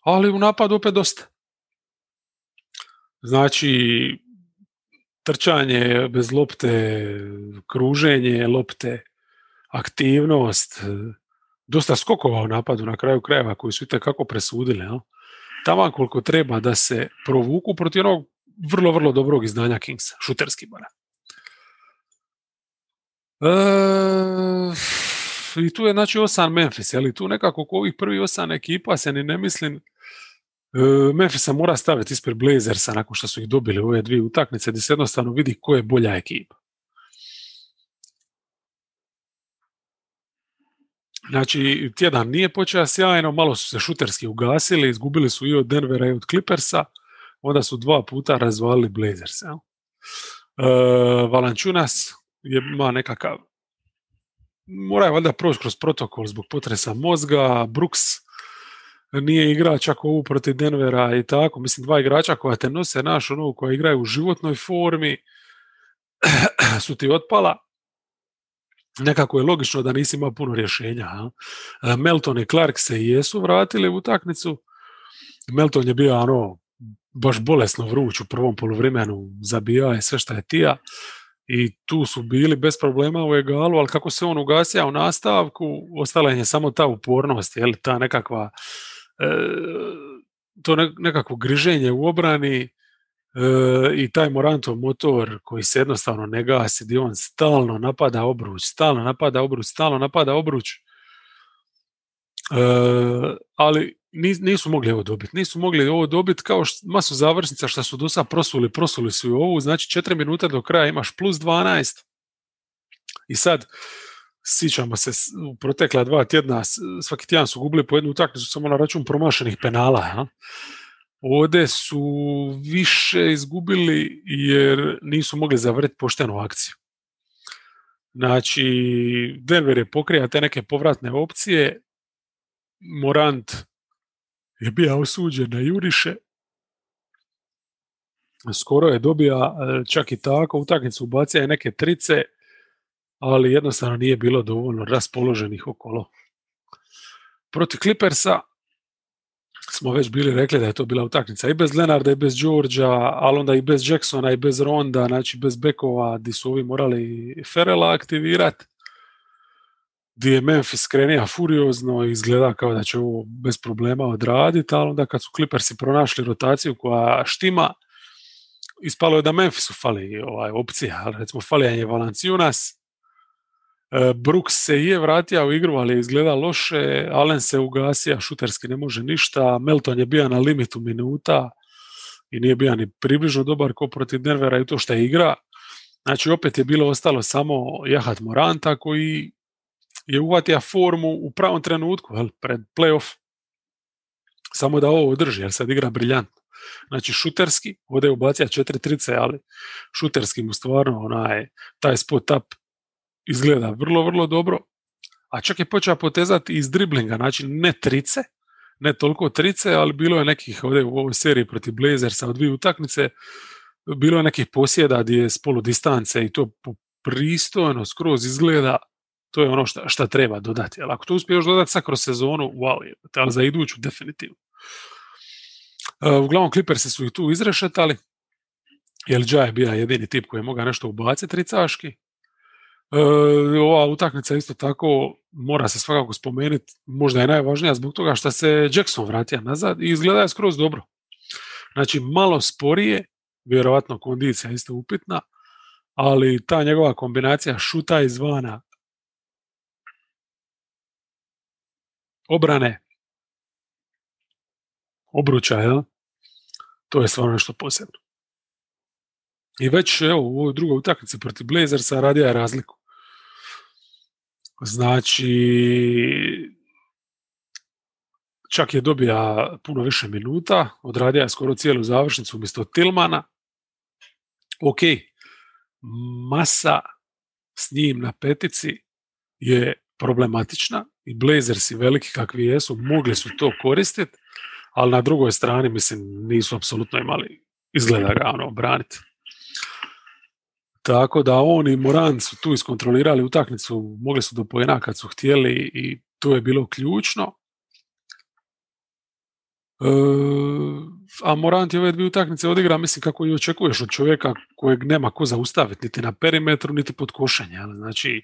ali u napadu opet dosta. Znači, trčanje bez lopte, kruženje lopte, aktivnost, dosta skokova u napadu na kraju krajeva koji su i kako presudili. Jel? Tamo koliko treba da se provuku protiv onog vrlo, vrlo dobrog izdanja Kingsa, šuterski bara. E, I tu je znači osan Memphis, ali tu nekako ko ovih prvi osan ekipa se ni ne mislim e, Memphisa mora staviti ispred Blazersa nakon što su ih dobili ove dvije utakmice gdje se jednostavno vidi ko je bolja ekipa. Znači, tjedan nije počeo sjajno, malo su se šuterski ugasili, izgubili su i od Denvera i od Clippersa, onda su dva puta razvalili Blazers. Ja? E, Valančunas je, ima nekakav mora valjda proći kroz protokol zbog potresa mozga, Brooks nije igrač ako ovu protiv Denvera i tako, mislim dva igrača koja te nose naš ono koja igraju u životnoj formi su ti otpala nekako je logično da nisi imao puno rješenja. A? E, Melton i Clark se jesu vratili u utakmicu. Melton je bio ono, baš bolesno vruć u prvom poluvremenu, zabija je sve što je tija i tu su bili bez problema u egalu, ali kako se on ugasija u nastavku, ostala je samo ta upornost, jel, ta nekakva e, to nekakvo griženje u obrani, E, i taj Morantov motor koji se jednostavno ne gasi, gdje on stalno napada obruč, stalno napada obruč, stalno napada obruč. E, ali nisu mogli ovo dobiti. Nisu mogli ovo dobiti kao masu završnica što su do sad prosuli, prosuli su i ovu, znači četiri minuta do kraja imaš plus 12. I sad, sjećamo se, u protekla dva tjedna, svaki tjedan su gubili po jednu utakmicu samo na račun promašenih penala. Ja? Ovdje su više izgubili jer nisu mogli zavrti poštenu akciju. Znači, Denver je pokrija te neke povratne opcije, Morant je bio osuđen na juriše, skoro je dobija čak i tako, utakmicu ubacija je neke trice, ali jednostavno nije bilo dovoljno raspoloženih okolo. Protiv Clippersa smo već bili rekli da je to bila utakmica i bez Lenarda i bez Đorđa, ali onda i bez Jacksona i bez Ronda, znači bez bekova, di su ovi morali Ferela aktivirati gdje je Memphis krenija furiozno i izgleda kao da će ovo bez problema odraditi, ali onda kad su Clippersi pronašli rotaciju koja štima, ispalo je da Memphisu fali ovaj, opcija, ali recimo je Valanciunas, Brooks se je vratio u igru, ali je izgleda loše. Allen se ugasio, šuterski ne može ništa. Melton je bio na limitu minuta i nije bio ni približno dobar ko protiv Denvera i to što je igra. Znači opet je bilo ostalo samo Jahat Moranta koji je uvatio formu u pravom trenutku, jel, pred playoff. Samo da ovo održi, jer sad igra briljant. Znači šuterski, ovdje je ubacija četiri trice, ali šuterski mu stvarno onaj, taj spot up izgleda vrlo, vrlo dobro, a čak je počeo potezati iz driblinga, znači ne trice, ne toliko trice, ali bilo je nekih ovdje u ovoj seriji protiv Blazersa od dvije utakmice, bilo je nekih posjeda gdje je s polu distance i to pristojno skroz izgleda, to je ono šta, treba dodati. Ali ako to uspiješ dodati sad kroz sezonu, wow, je, ali za iduću definitivno. E, uglavnom Clippersi su ih tu izrešetali, jer Ja je bio jedini tip koji je mogao nešto ubaciti tricaški, E, ova utakmica isto tako mora se svakako spomenuti, možda je najvažnija zbog toga što se Jackson vratio nazad i izgleda je skroz dobro. Znači malo sporije, vjerojatno kondicija isto upitna, ali ta njegova kombinacija šuta izvana obrane obruča, jel? to je stvarno nešto posebno. I već evo, u ovoj drugoj utakmici protiv Blazersa radio je razliku. Znači, čak je dobija puno više minuta, odradio je skoro cijelu završnicu umjesto Tilmana. Ok, masa s njim na petici je problematična i Blazersi veliki kakvi jesu mogli su to koristiti, ali na drugoj strani mislim nisu apsolutno imali izgleda ga ono braniti. Tako da on i Moran su tu iskontrolirali utakmicu, mogli su do pojena kad su htjeli i to je bilo ključno. E, a Morant je ove dvije utakmice odigra, mislim kako i očekuješ od čovjeka kojeg nema ko zaustaviti, niti na perimetru, niti pod košenje. Znači,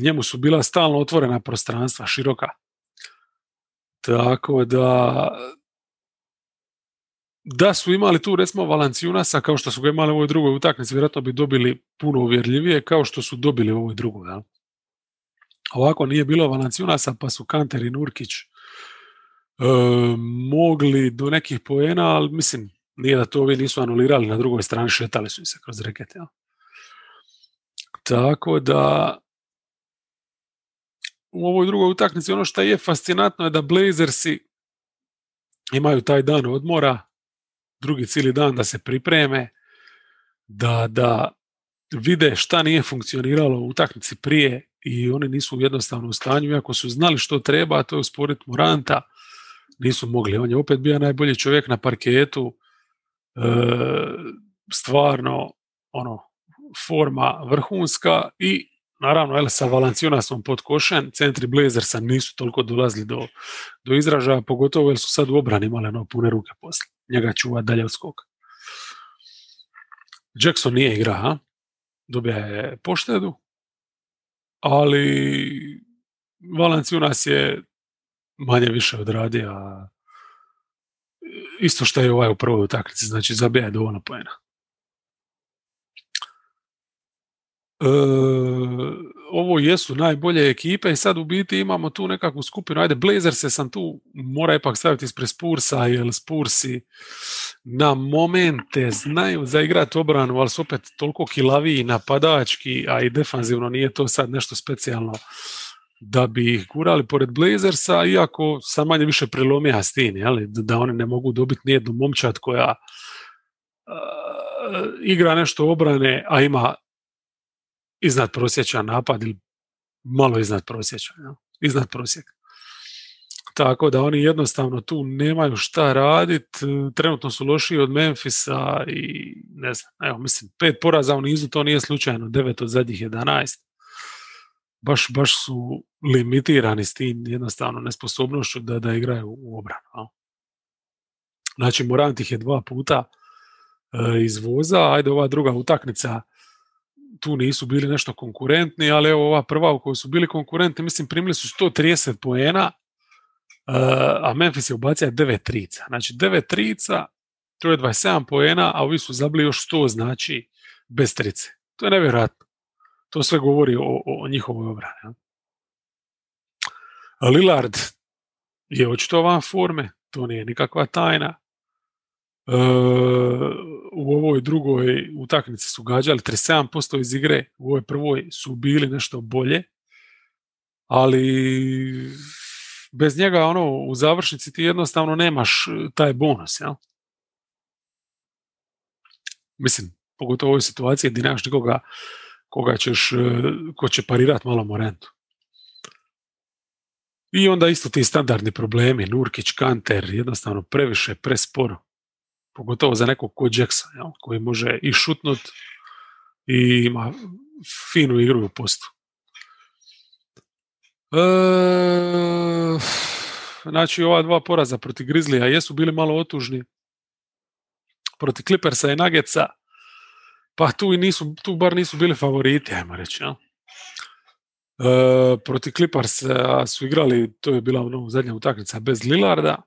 njemu su bila stalno otvorena prostranstva, široka. Tako da, da su imali tu recimo Valanciunasa kao što su ga imali u ovoj drugoj utakmici, vjerojatno bi dobili puno uvjerljivije kao što su dobili u ovoj drugoj. Ovako nije bilo Valanciunasa pa su Kanter i Nurkić e, mogli do nekih poena, ali mislim nije da to ovi nisu anulirali na drugoj strani, šetali su se kroz reket. Jel? Tako da u ovoj drugoj utakmici ono što je fascinantno je da Blazersi imaju taj dan odmora, drugi cijeli dan da se pripreme, da, da vide šta nije funkcioniralo u utakmici prije i oni nisu u stanju, iako su znali što treba, a to je usporiti Moranta, nisu mogli. On je opet bio najbolji čovjek na parketu, e, stvarno ono, forma vrhunska i naravno el, sa Valanciunasom pod košen, centri Blazersa nisu toliko dolazili do, do izražaja, pogotovo jer su sad u obrani imali ono, pune ruke posle. Njega čuva dalje od skoka. Jackson nije igra, ha? dobija je poštedu, ali Valanciunas je manje više odradio, isto što je ovaj u prvoj utakmici, znači zabija je dovoljno pojena. E, ovo jesu najbolje ekipe i sad u biti imamo tu nekakvu skupinu, ajde Blazers se sam tu mora ipak staviti ispred Spursa jer Spursi na momente znaju zaigrati obranu, ali su opet toliko kilavi napadački, a i defanzivno nije to sad nešto specijalno da bi ih gurali pored Blazersa, iako sam manje više prelomija s tim, da oni ne mogu dobiti nijednu momčad koja igra nešto obrane, a ima iznad prosječan napad ili malo iznad prosječan, ja? iznad prosjeka. Tako da oni jednostavno tu nemaju šta raditi, trenutno su lošiji od Memfisa i ne znam, evo mislim, pet poraza u nizu, to nije slučajno, devet od zadnjih 11. Baš, baš su limitirani s tim jednostavno nesposobnošću da, da igraju u obranu. Znači Morant ih je dva puta e, izvoza, ajde ova druga utakmica, tu nisu bili nešto konkurentni, ali evo ova prva u kojoj su bili konkurentni, mislim primili su 130 poena, a Memphis je ubacio 9 trica. Znači 9 trica, to je 27 poena, a ovi su zabili još 100, znači bez trice. To je nevjerojatno. To sve govori o, o njihovoj obrani. Lillard je očito van forme, to nije nikakva tajna. E, u ovoj drugoj utakmici su gađali 37% iz igre, u ovoj prvoj su bili nešto bolje, ali bez njega ono u završnici ti jednostavno nemaš taj bonus, ja? Mislim, pogotovo u ovoj situaciji gdje nemaš nikoga koga ćeš, e, ko će parirat malo Morentu. I onda isto ti standardni problemi, Nurkić, Kanter, jednostavno previše, presporo pogotovo za nekog ko Jackson, jel, koji može i šutnut i ima finu igru u postu. E, znači ova dva poraza protiv Grizzlija jesu bili malo otužni. Protiv Clippersa i Nuggetsa pa tu i nisu, tu bar nisu bili favoriti, ajmo reći. Ja. E, protiv Clippersa su igrali, to je bila ono zadnja utakmica bez Lillarda,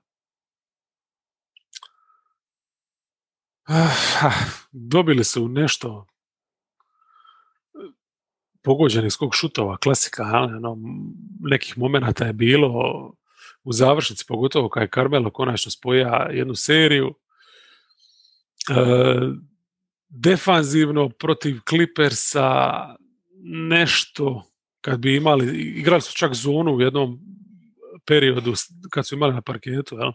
dobili su nešto pogođeni skog šutova, klasika, ono, nekih momenata je bilo u završnici, pogotovo kad je Carmelo konačno spoja jednu seriju. E, defanzivno protiv Clippersa nešto kad bi imali, igrali su čak zonu u jednom periodu kad su imali na parketu, jel?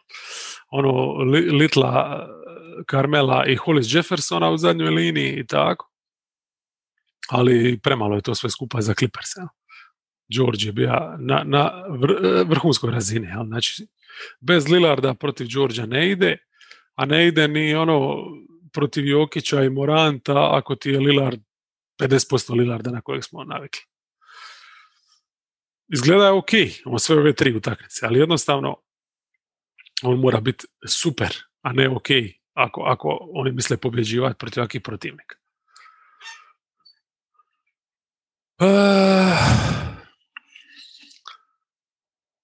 ono litla Carmela i Hollis Jeffersona u zadnjoj liniji i tako. Ali premalo je to sve skupa za Clippers. Ja. George je bio na, na vrhunskoj razini. Ja. Znači, bez Lillarda protiv Georgia ne ide, a ne ide ni ono protiv Jokića i Moranta ako ti je Lillard 50% Lillarda na kojeg smo navikli. Izgleda je ok, imamo sve ove tri utakmice, ali jednostavno on mora biti super, a ne ok ako, ako oni misle pobjeđivati protiv ovakvih protivnika. Uh,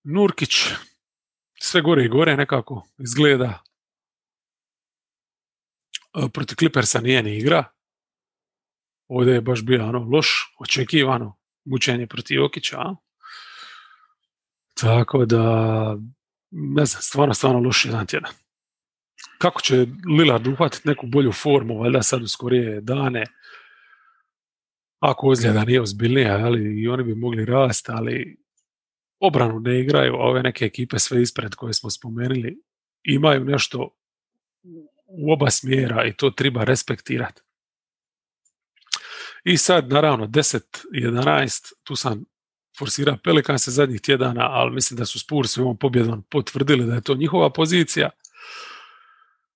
Nurkić sve gore i gore nekako izgleda. Uh, protiv Clippersa nije ni igra. Ovdje je baš bio ono loš, očekivano mučenje protiv Jokića. Tako da, ne znam, stvarno, stvarno loš jedan tjedan. Kako će Lillard uhvatiti neku bolju formu, valjda sad u skorije dane, ako ozljeda nije ozbiljnija, ali i oni bi mogli rasti, ali obranu ne igraju, a ove neke ekipe sve ispred koje smo spomenuli imaju nešto u oba smjera i to treba respektirati. I sad, naravno, 10-11, tu sam forsira Pelikan se zadnjih tjedana, ali mislim da su Spurs ovom pobjedom potvrdili da je to njihova pozicija.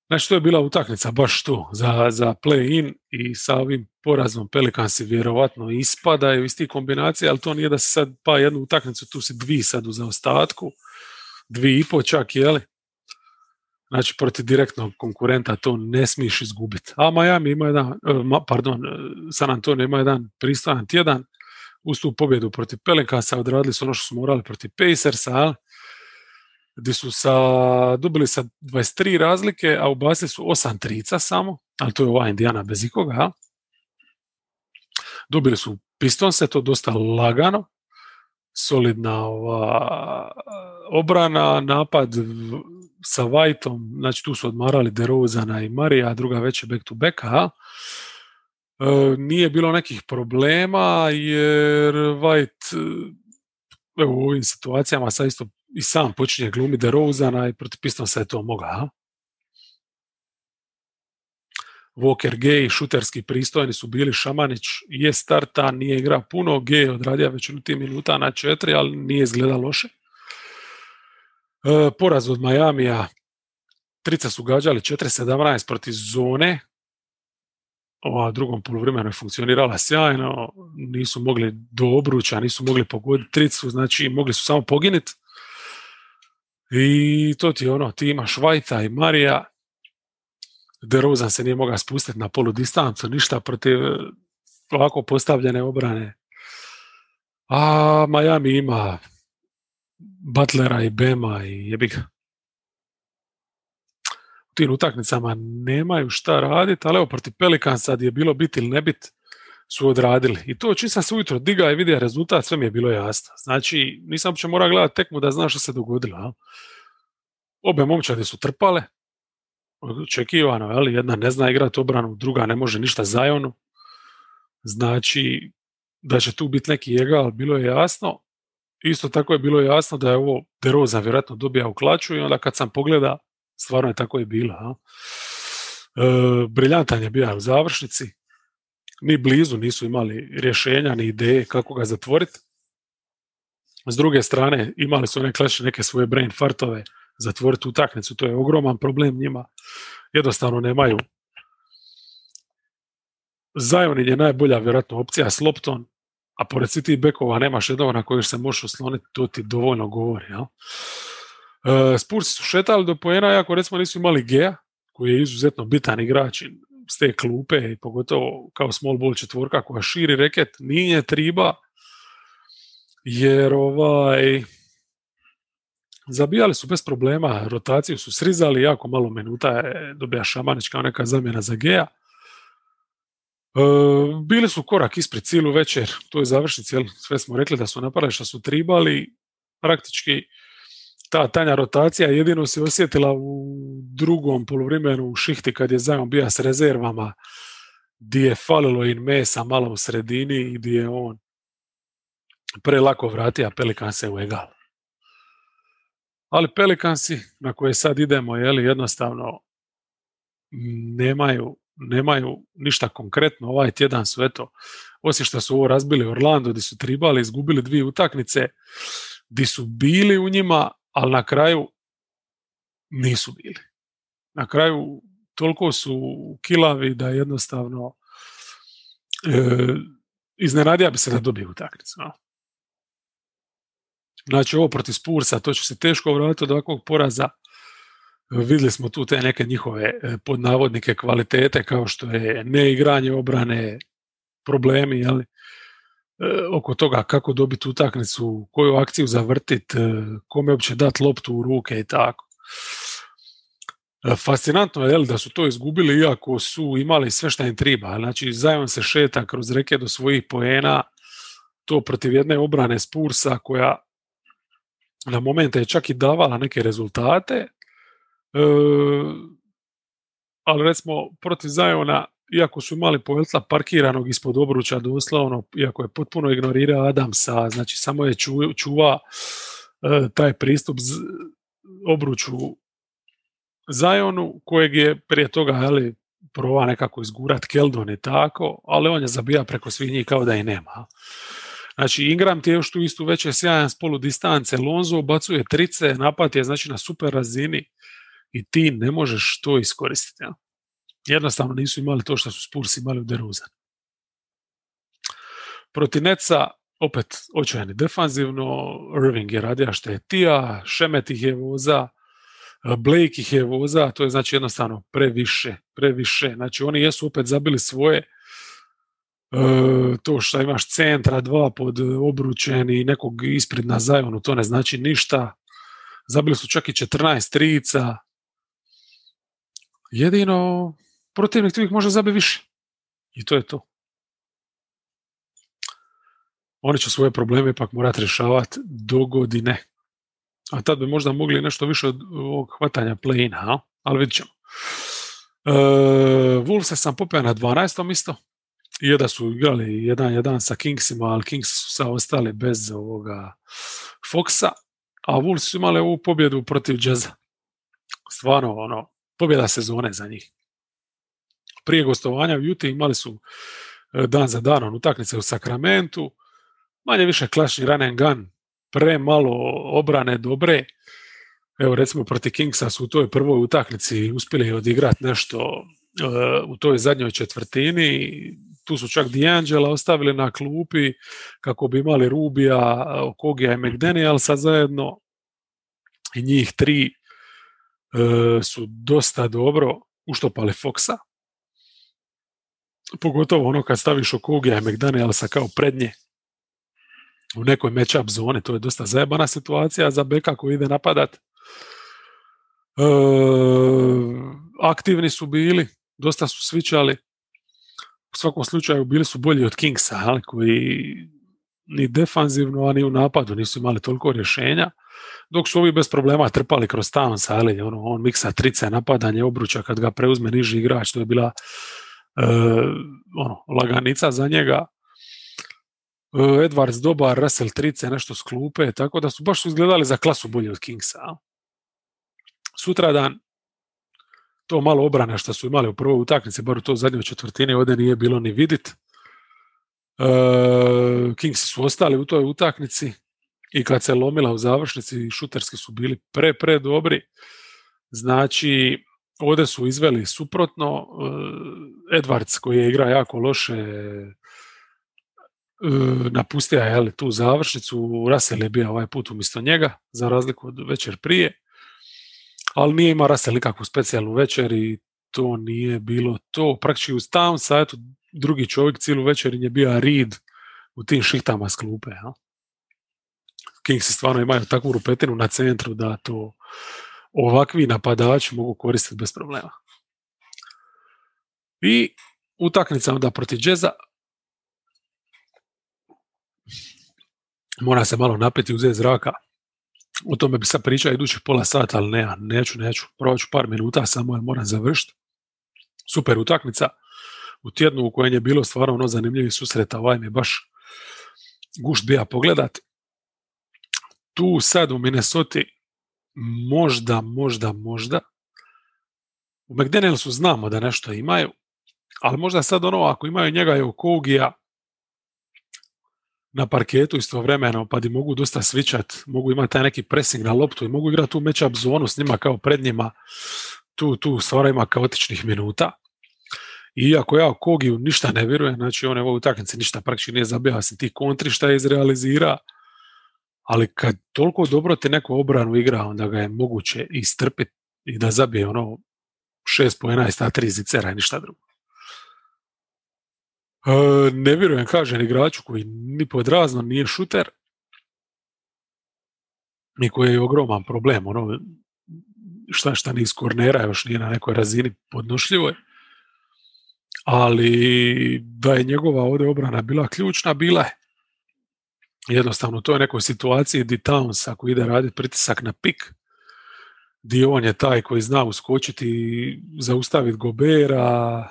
Znači, to je bila utakmica baš tu za, za play-in i sa ovim porazom Pelikansi vjerovatno ispadaju iz tih kombinacija, ali to nije da se sad pa jednu utakmicu, tu si dvi sad u zaostatku, dvi i po čak, jeli? Znači, protiv direktnog konkurenta to ne smiješ izgubiti. A Miami ima jedan, e, pardon, e, San Antonio ima jedan pristojan tjedan, uz tu pobjedu protiv Pelikansa odradili su ono što su morali protiv Pacersa, gdje su sa, dobili sa 23 razlike, a ubacili su 8 trica samo, ali to je ova Indiana bez ikoga. Dobili su Pistonse, to dosta lagano, solidna ova obrana, napad sa Whiteom, znači tu su odmarali DeRozana i Marija, druga već back to back? E, nije bilo nekih problema jer White u ovim situacijama sad isto i sam počinje glumi DeRozana i protiv Pistonsa je to mogao. Walker Gay, šuterski pristojni su bili, Šamanić je starta, nije igra puno, Gay je odradio većinu tih minuta na četiri, ali nije izgleda loše. E, poraz od Majamija, trica su gađali 4-17 protiv zone, ova drugom poluvremenu je funkcionirala sjajno, nisu mogli do obruča, nisu mogli pogoditi tricu, znači mogli su samo poginiti. I to ti je ono, ti imaš Vajta i Marija, DeRozan se nije mogao spustiti na polu distancu, ništa protiv ovako postavljene obrane. A Miami ima Butlera i Bema i jebi ga. U tim utakmicama nemaju šta raditi, ali evo protiv Pelikan sad je bilo biti ili ne biti su odradili. I to čim sam se ujutro diga i vidio rezultat, sve mi je bilo jasno. Znači, nisam uopće morao gledati tekmu da znam što se dogodilo. A? Obe momčade su trpale, očekivano, ali jedna ne zna igrati obranu, druga ne može ništa zajonu. Znači, da će tu biti neki egal, bilo je jasno. Isto tako je bilo jasno da je ovo Deroza vjerojatno dobija u klaču i onda kad sam pogleda, stvarno je tako i bilo. E, briljantan je bio u završnici, ni blizu nisu imali rješenja ni ideje kako ga zatvoriti. S druge strane, imali su neke, neke svoje brain fartove zatvoriti utakmicu, to je ogroman problem njima. Jednostavno nemaju Zajonin je najbolja vjerojatno opcija s loptom, a pored tih bekova nemaš jednog na kojeg se možeš osloniti, to ti dovoljno govori. Ja? E, Spursi su šetali do pojena, ako recimo nisu imali Gea, koji je izuzetno bitan igrač s te klupe i pogotovo kao small ball četvorka koja širi reket, nije triba jer ovaj zabijali su bez problema, rotaciju su srizali, jako malo minuta je dobija Šamanić kao neka zamjena za Geja. E, bili su korak ispred cijelu večer, to je završnici, sve smo rekli da su napravili što su tribali, praktički ta tanja rotacija jedino se osjetila u drugom poluvremenu u šihti kad je zajedno bio s rezervama gdje je falilo in mesa malo u sredini i gdje je on prelako vratio Pelikan se u egal. Ali Pelikansi na koje sad idemo je jednostavno nemaju, nemaju ništa konkretno. Ovaj tjedan su eto, osim što su ovo razbili Orlando gdje su tribali, izgubili dvije utakmice, gdje su bili u njima, ali na kraju nisu bili. Na kraju toliko su kilavi da jednostavno iznenadija bi se da dobije utakmicu. Znači ovo protiv Spursa, to će se teško vratiti od ovakvog poraza. Vidjeli smo tu te neke njihove e, podnavodnike kvalitete kao što je neigranje obrane, problemi, e, oko toga kako dobiti utakmicu, koju akciju zavrtiti, e, kome uopće dati loptu u ruke i tako. Fascinantno je da su to izgubili iako su imali sve što im treba. Znači, zajedno se šeta kroz reke do svojih poena, to protiv jedne obrane Spursa koja na momente je čak i davala neke rezultate, e, ali recimo protiv Zajona, iako su imali Poeltla parkiranog ispod obruča doslovno, iako je potpuno ignorirao Adamsa, znači samo je čuva e, taj pristup z, obruču Zajonu, kojeg je prije toga ali, prova nekako izgurat Keldon i tako, ali on je zabija preko svih njih kao da i nema. Znači Ingram ti je još tu istu već je sjajan s polu distance, Lonzo ubacuje trice, napad je znači na super razini i ti ne možeš to iskoristiti. Ja? Jednostavno nisu imali to što su Spurs imali u Deruzan. Proti Neca opet očajni defanzivno, Irving je radio što je tija, Šemet ih je voza, Blake ih je voza, to je znači jednostavno previše, previše. Znači oni jesu opet zabili svoje, E, to što imaš centra, dva pod obručen i nekog ispred na zajonu, to ne znači ništa. Zabili su čak i 14 trica. Jedino protivnik tu ih može zabiti više. I to je to. Oni će svoje probleme ipak morati rješavati do godine. A tad bi možda mogli nešto više od ovog hvatanja play ali vidit ćemo. E, Wolves sam popeo na 12. isto je da su igrali jedan jedan sa Kingsima, ali Kings su sa ostali bez ovoga Foxa, a Wolves su imali ovu pobjedu protiv Jazza. Stvarno, ono, pobjeda sezone za njih. Prije gostovanja u Juti imali su e, dan za danom utakmice u Sakramentu, manje više klašni run and gun, premalo obrane dobre. Evo recimo protiv Kingsa su u toj prvoj utakmici uspjeli odigrati nešto uh, u toj zadnjoj četvrtini, tu su čak D'Angela ostavili na klupi kako bi imali Rubija, Kogija i McDanielsa zajedno i njih tri e, su dosta dobro uštopali Foxa. Pogotovo ono kad staviš Okogija i McDanielsa kao prednje u nekoj matchup zoni, to je dosta zajebana situacija za beka koji ide napadat. E, aktivni su bili, dosta su svičali, u svakom slučaju bili su bolji od Kingsa, ali, koji ni defanzivno, a ni u napadu nisu imali toliko rješenja, dok su ovi bez problema trpali kroz Towns, ali ono, on miksa trice, napadanje obruča kad ga preuzme niži igrač, to je bila ono, laganica za njega. Uh, Edwards dobar, Russell trice, nešto s klupe, tako da su baš su izgledali za klasu bolji od Kingsa. Sutradan to malo obrane što su imali u prvoj utakmici, bar u to zadnjoj četvrtini, ovdje nije bilo ni vidit. Uh, Kingsi su ostali u toj utakmici i kad se lomila u završnici, šuterski su bili pre, pre dobri. Znači, ovdje su izveli suprotno. Uh, Edwards koji igra jako loše uh, napustio je tu završnicu, Russell je bio ovaj put umjesto njega, za razliku od večer prije ali nije imao Russell nikakvu specijalnu večer i to nije bilo to. Praktički u stavom eto, drugi čovjek cijelu večer je bio Reed u tim šihtama s klupe. Ja? Stvarno imaju takvu rupetinu na centru da to ovakvi napadači mogu koristiti bez problema. I utakmica onda protiv Džeza mora se malo napeti uzeti zraka o tome bi sad pričao idućih pola sata, ali ne, neću, neću. Provat ću par minuta samo jer moram završiti. Super utakmica u tjednu u kojem je bilo stvarno ono susreta, ovaj mi je baš gušt bija pogledat. Tu sad u Minnesota možda, možda, možda u McDanielsu znamo da nešto imaju, ali možda sad ono, ako imaju njega i Okogija, na parketu istovremeno, pa di mogu dosta svičat, mogu imati taj neki pressing na loptu i mogu igrati tu matchup zonu s njima kao pred njima, tu, tu stvara ima kaotičnih minuta. iako ja Kogiju ništa ne vjerujem, znači on je u utakmici ništa praktički nije zabija se ti kontri šta je izrealizira, ali kad toliko dobro te neku obranu igra, onda ga je moguće istrpiti i da zabije ono šest po 11, a zicera i ništa drugo. E, ne vjerujem, kažem, igraču koji ni pod razno nije šuter i koji je ogroman problem. Ono, šta šta ni iz kornera još nije na nekoj razini podnošljivoj. Ali da je njegova ovdje obrana bila ključna, bila je. Jednostavno, to je nekoj situaciji di Towns ako ide raditi pritisak na pik, di on je taj koji zna uskočiti i zaustaviti Gobera,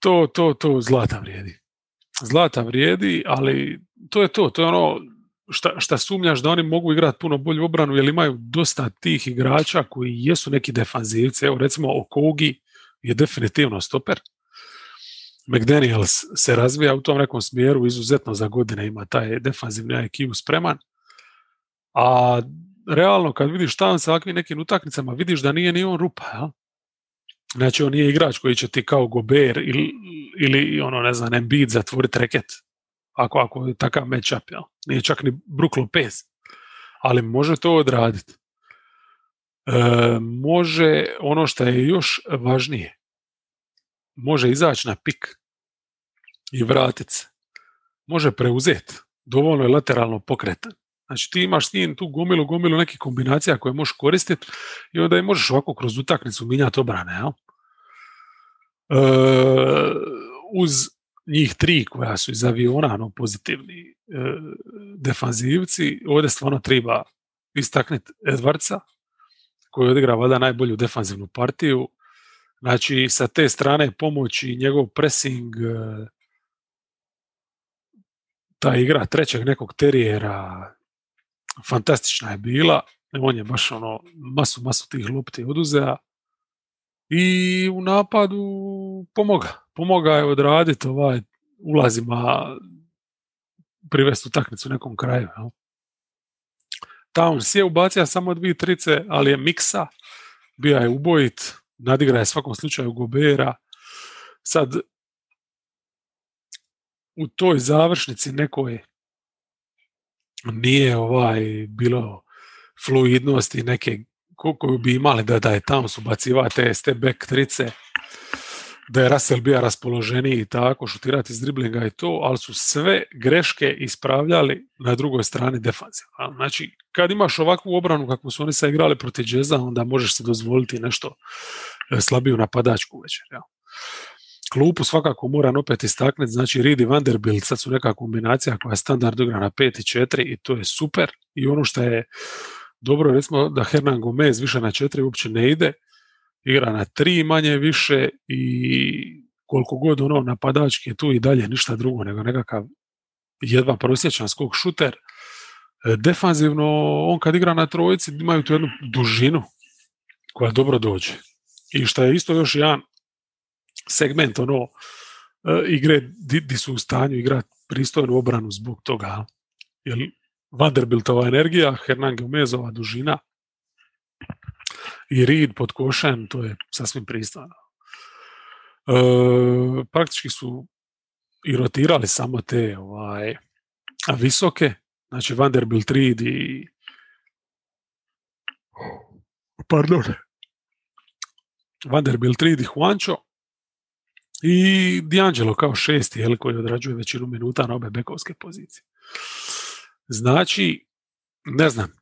to, to, to zlata vrijedi. Zlata vrijedi, ali to je to, to je ono šta, šta sumnjaš da oni mogu igrati puno bolju obranu jer imaju dosta tih igrača koji jesu neki defanzivci. Evo recimo Okogi je definitivno stoper. McDaniels se razvija u tom nekom smjeru, izuzetno za godine ima taj defanzivni IQ spreman. A realno kad vidiš tamo sa ovakvim nekim utakmicama, vidiš da nije ni on rupa. Ja? Znači on nije igrač koji će ti kao Gober ili, ili ono ne znam Embiid zatvoriti reket ako, ako je takav matchup, jel? Nije čak ni Brook Lopez. Ali može to odraditi. E, može, ono što je još važnije, može izaći na pik i vratiti se. Može preuzeti. Dovoljno je lateralno pokretan. Znači ti imaš s njim tu gomilu, gomilu nekih kombinacija koje možeš koristiti i onda i možeš ovako kroz utakmicu minjati obrane. Jel? E, uz njih tri koja su iz aviona no, pozitivni e, defanzivci, ovdje stvarno treba istaknuti Edwardsa, koji odigra valjda najbolju defanzivnu partiju. Znači, sa te strane pomoći njegov pressing, e, ta igra trećeg nekog terijera, fantastična je bila. On je baš ono, masu, masu tih lopti oduzea. I u napadu pomoga. Pomoga je odraditi ovaj ulazima privesti utakmicu nekom kraju. Jel? Towns je ubacio samo dvije trice, ali je miksa, bio je ubojit, nadigra je svakom slučaju Gobera. Sad, u toj završnici nekoj nije ovaj bilo fluidnosti neke koju bi imali da, da je tamo su bacivati te step back trice, da je Russell bio raspoloženiji i tako, šutirati iz driblinga i to, ali su sve greške ispravljali na drugoj strani defanzivno. Znači, kad imaš ovakvu obranu kako su oni sad igrali protiv Jazza, onda možeš se dozvoliti nešto e, slabiju napadačku večer. Ja. Klupu svakako moram opet istaknuti, znači Reed i Vanderbilt sad su neka kombinacija koja je standard igra na 5 i 4 i to je super i ono što je dobro, recimo da Hernan Gomez više na 4 uopće ne ide, igra na 3 manje više i koliko god ono napadački je tu i dalje ništa drugo nego nekakav jedva prosječan skok šuter. E, defanzivno, on kad igra na trojici imaju tu jednu dužinu koja dobro dođe. I što je isto još jedan segment ono e, igre di, su u stanju igrati pristojnu obranu zbog toga. Jer Vanderbiltova energija, Hernan Gomezova dužina i Reed pod košem, to je sasvim pristojno. E, praktički su i rotirali samo te ovaj, visoke, znači Vanderbilt Reed i pardon Vanderbilt Reed i Juancho i D'Angelo kao šesti jel, koji odrađuje većinu minuta na obe bekovske pozicije. Znači, ne znam,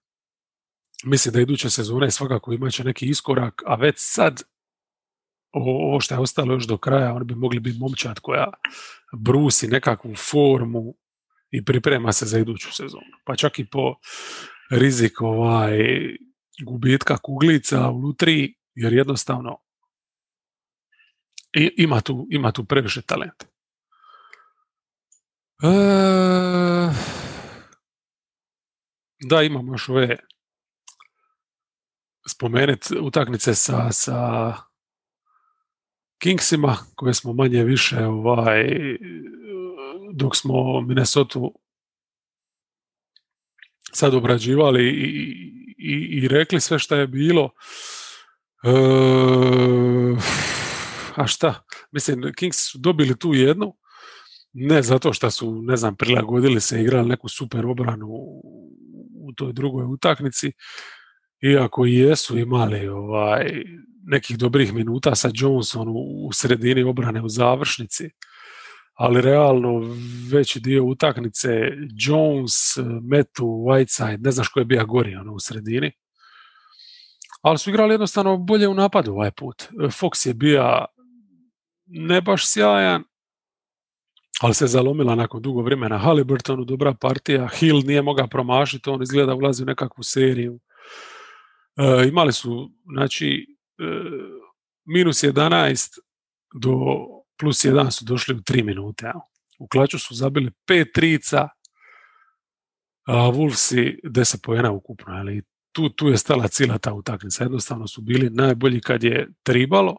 mislim da iduća sezona je svakako imat će neki iskorak, a već sad ovo što je ostalo još do kraja, oni bi mogli biti momčad koja brusi nekakvu formu i priprema se za iduću sezonu. Pa čak i po rizik ovaj, gubitka kuglica u lutri, jer jednostavno ima tu, ima tu previše talenta. E, da, imamo još ove spomenuti utakmice sa, sa Kingsima, koje smo manje više ovaj, dok smo Minnesota sad obrađivali i, i, i rekli sve što je bilo. E, a šta? Mislim, Kings su dobili tu jednu, ne zato što su, ne znam, prilagodili se, igrali neku super obranu u toj drugoj utakmici, iako i jesu imali ovaj, nekih dobrih minuta sa Johnson u sredini obrane u završnici, ali realno veći dio utakmice Jones, Metu, Whiteside, ne znaš ko je bio gori ono, u sredini. Ali su igrali jednostavno bolje u napadu ovaj put. Fox je bio ne baš sjajan, ali se zalomila nakon dugo vremena. Halliburtonu dobra partija, Hill nije mogao promašiti, on izgleda ulazi u nekakvu seriju. E, imali su, znači, e, minus 11 do plus 1 su došli u 3 minute. U klaču su zabili pet trica, a Wolvesi 10 pojena ukupno. Ali tu, tu je stala cijela ta utakmica. Jednostavno su bili najbolji kad je tribalo,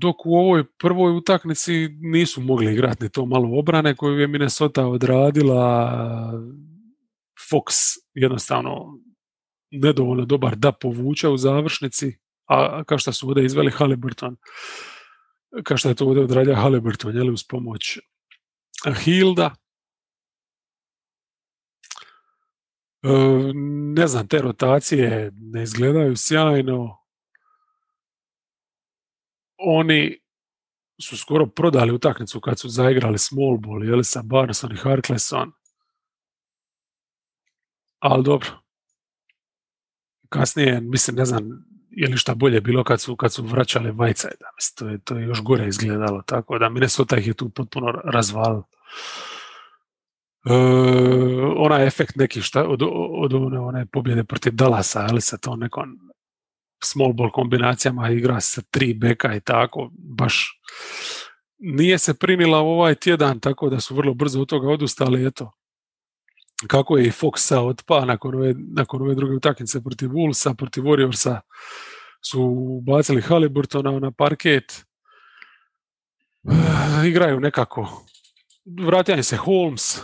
dok u ovoj prvoj utakmici nisu mogli igrati to malo obrane koju je Minnesota odradila. Fox jednostavno nedovoljno dobar da povuče u završnici, a kao što su ovdje izveli Halliburton, kao što je to ovdje odradio Halliburton, jeli, uz pomoć Hilda. E, ne znam, te rotacije ne izgledaju sjajno. Oni su skoro prodali utakmicu kad su zaigrali small ball, jeli sa Barneson i Harkleson. Ali dobro, kasnije, mislim, ne znam, je li šta bolje bilo kad su, kad su vraćali Whiteside. Mislim, to je, to je još gore izgledalo, tako da Minnesota ih je tu potpuno razval. E, onaj efekt neki šta, od, od one, one pobjede protiv Dallasa, ali sa to nekom small ball kombinacijama igra sa tri beka i tako, baš nije se primila ovaj tjedan, tako da su vrlo brzo od toga odustali, eto, kako je i Foxa otpa nakon ove, nakon ove druge utakmice protiv Woolsa, protiv Warriorsa su bacili Halliburtona na parket. Igraju nekako. Vratio se Holmes.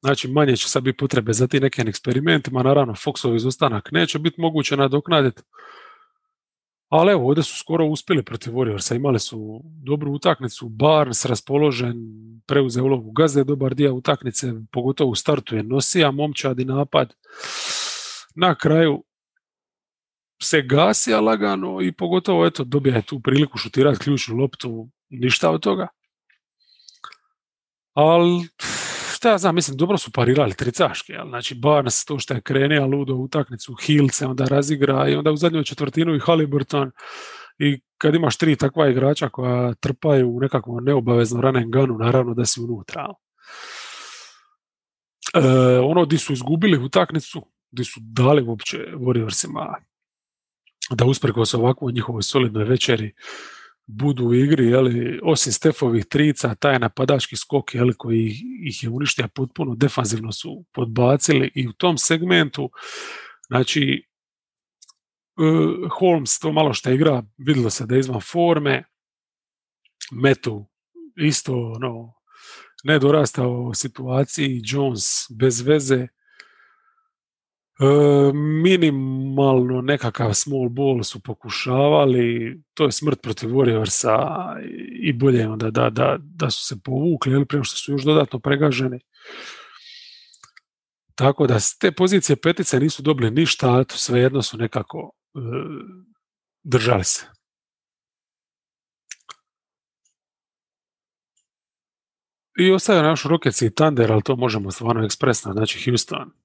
Znači manje će sad biti potrebe za ti nekim eksperimentima. Naravno, Foxov izostanak neće biti moguće nadoknaditi. Ali evo, ovdje su skoro uspjeli protiv Warriorsa, imali su dobru utakmicu, Barnes raspoložen, preuze ulogu gazde, dobar dio utakmice, pogotovo u startu je nosija, momčadi napad. Na kraju se gasija lagano i pogotovo eto, dobija tu priliku šutirati ključnu loptu, ništa od toga. Ali šta ja znam, mislim, dobro su parirali tricaške, ali znači Barnes to što je krenio ludo utakmicu, Hill se onda razigra i onda u zadnjoj četvrtinu i Halliburton i kad imaš tri takva igrača koja trpaju u nekakvom neobavezno ranen ganu, naravno da si unutra. E, ono di su izgubili utakmicu, di su dali uopće Warriorsima da usprkos ovakvoj njihovoj solidnoj večeri budu u igri, jeli, osim Stefovih trica, taj napadački skok jeli, koji ih je uništio potpuno, defanzivno su podbacili i u tom segmentu, znači, uh, Holmes to malo što igra, vidjelo se da je izvan forme, Metu isto ono, ne dorastao situaciji, Jones bez veze, minimalno nekakav small ball su pokušavali, to je smrt protiv Warriorsa i bolje onda da, da, da su se povukli, ili prema što su još dodatno pregaženi. Tako da s te pozicije petice nisu dobili ništa, ali svejedno su nekako e, držali se. I ostaje naš Rockets i Thunder, ali to možemo stvarno ekspresno, znači Houston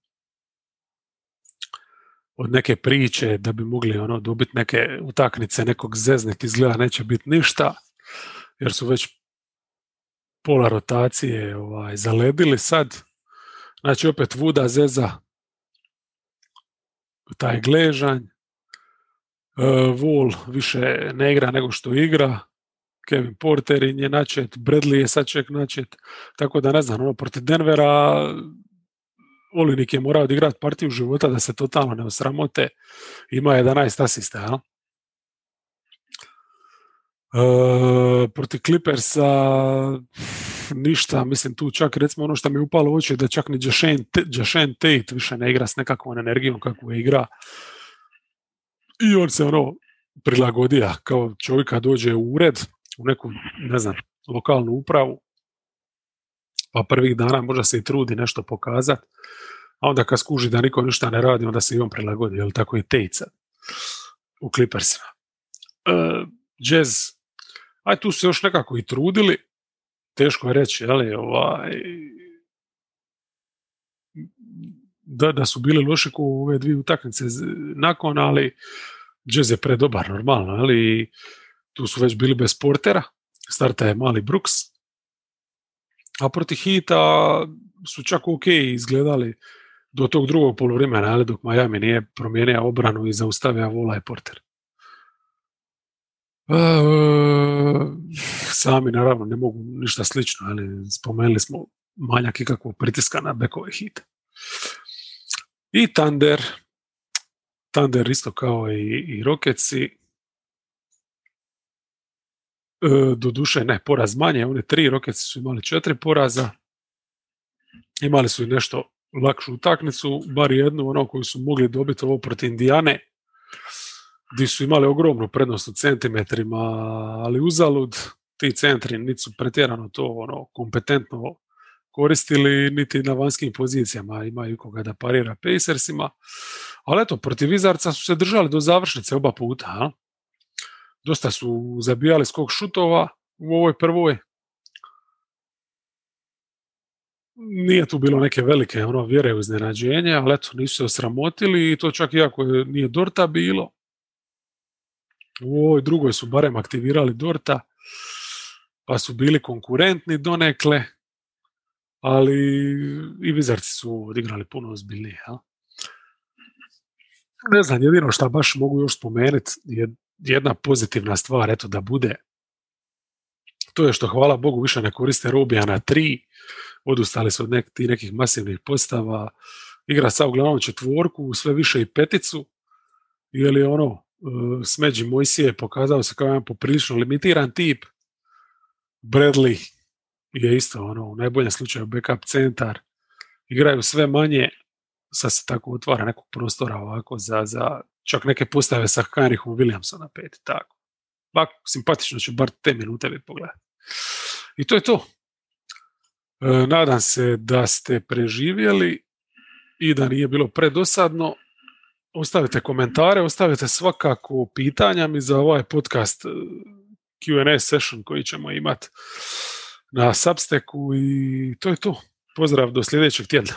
od neke priče da bi mogli ono dobiti neke utakmice, nekog zeznet izgleda neće biti ništa, jer su već pola rotacije ovaj, zaledili sad. Znači opet Vuda zeza taj gležanj. Vul više ne igra nego što igra. Kevin Porter je načet, Bradley je sad ček načet. Tako da ne znam, ono, protiv Denvera Olinik je morao odigrati partiju života da se totalno ne osramote. Ima 11 asista, ja? E, protiv Clippersa ništa, mislim tu čak recimo ono što mi je upalo u oči je da čak ni Jashen Tate više ne igra s nekakvom energijom kakvu igra. I on se ono prilagodija kao čovjek kad dođe u ured, u neku, ne znam, lokalnu upravu, pa prvih dana možda se i trudi nešto pokazati, a onda kad skuži da niko ništa ne radi, onda se i on prilagodi, jel tako i Tejca u Clippersima. Uh, jazz, aj tu su još nekako i trudili, teško je reći, ali ovaj, da, da su bili loši ko ove dvije utakmice nakon, ali Jazz je predobar normalno, ali tu su već bili bez portera, starta je mali Brooks, a proti Hita su čak ok izgledali do tog drugog poluvremena, ali dok Miami nije promijenio obranu i zaustavio Vola i Porter. Uh, sami naravno ne mogu ništa slično, ali spomenuli smo manjak ikakvog pritiska na bekove hit. I Thunder, Thunder isto kao i, i e, do duše ne, poraz manje, one tri Rocketsi su imali četiri poraza, imali su i nešto lakšu utakmicu, bar jednu ono koju su mogli dobiti ovo protiv Indijane, gdje su imali ogromnu prednost u centimetrima, ali uzalud ti centri niti su pretjerano to ono kompetentno koristili niti na vanjskim pozicijama imaju koga da parira Pacersima. Ali eto, protiv Vizarca su se držali do završnice oba puta. A? Dosta su zabijali skok šutova u ovoj prvoj. Nije tu bilo neke velike ono, vjere u iznenađenje, ali eto, nisu se osramotili i to čak iako nije Dorta bilo. U ovoj drugoj su barem aktivirali Dorta, pa su bili konkurentni donekle, ali i Vizarci su odigrali puno ozbiljnije. Ja? Ne znam, jedino što baš mogu još spomenuti je jedna pozitivna stvar, eto da bude. To je što hvala Bogu više ne koriste Robija na tri, odustali su od nek, nekih masivnih postava, igra sa uglavnom četvorku, sve više i peticu, je ono, e, Smeđi Mojsije pokazao se kao jedan poprilično limitiran tip, Bradley je isto ono, u najboljem slučaju backup centar, igraju sve manje, sad se tako otvara nekog prostora ovako za, za čak neke postave sa Heinrichom Williamsom na peti, tako. Ovako, simpatično ću bar te minute vi pogledati. I to je to. E, nadam se da ste preživjeli i da nije bilo predosadno. Ostavite komentare, ostavite svakako pitanja mi za ovaj podcast e, Q&A session koji ćemo imati na Substacku i to je to. Pozdrav do sljedećeg tjedna.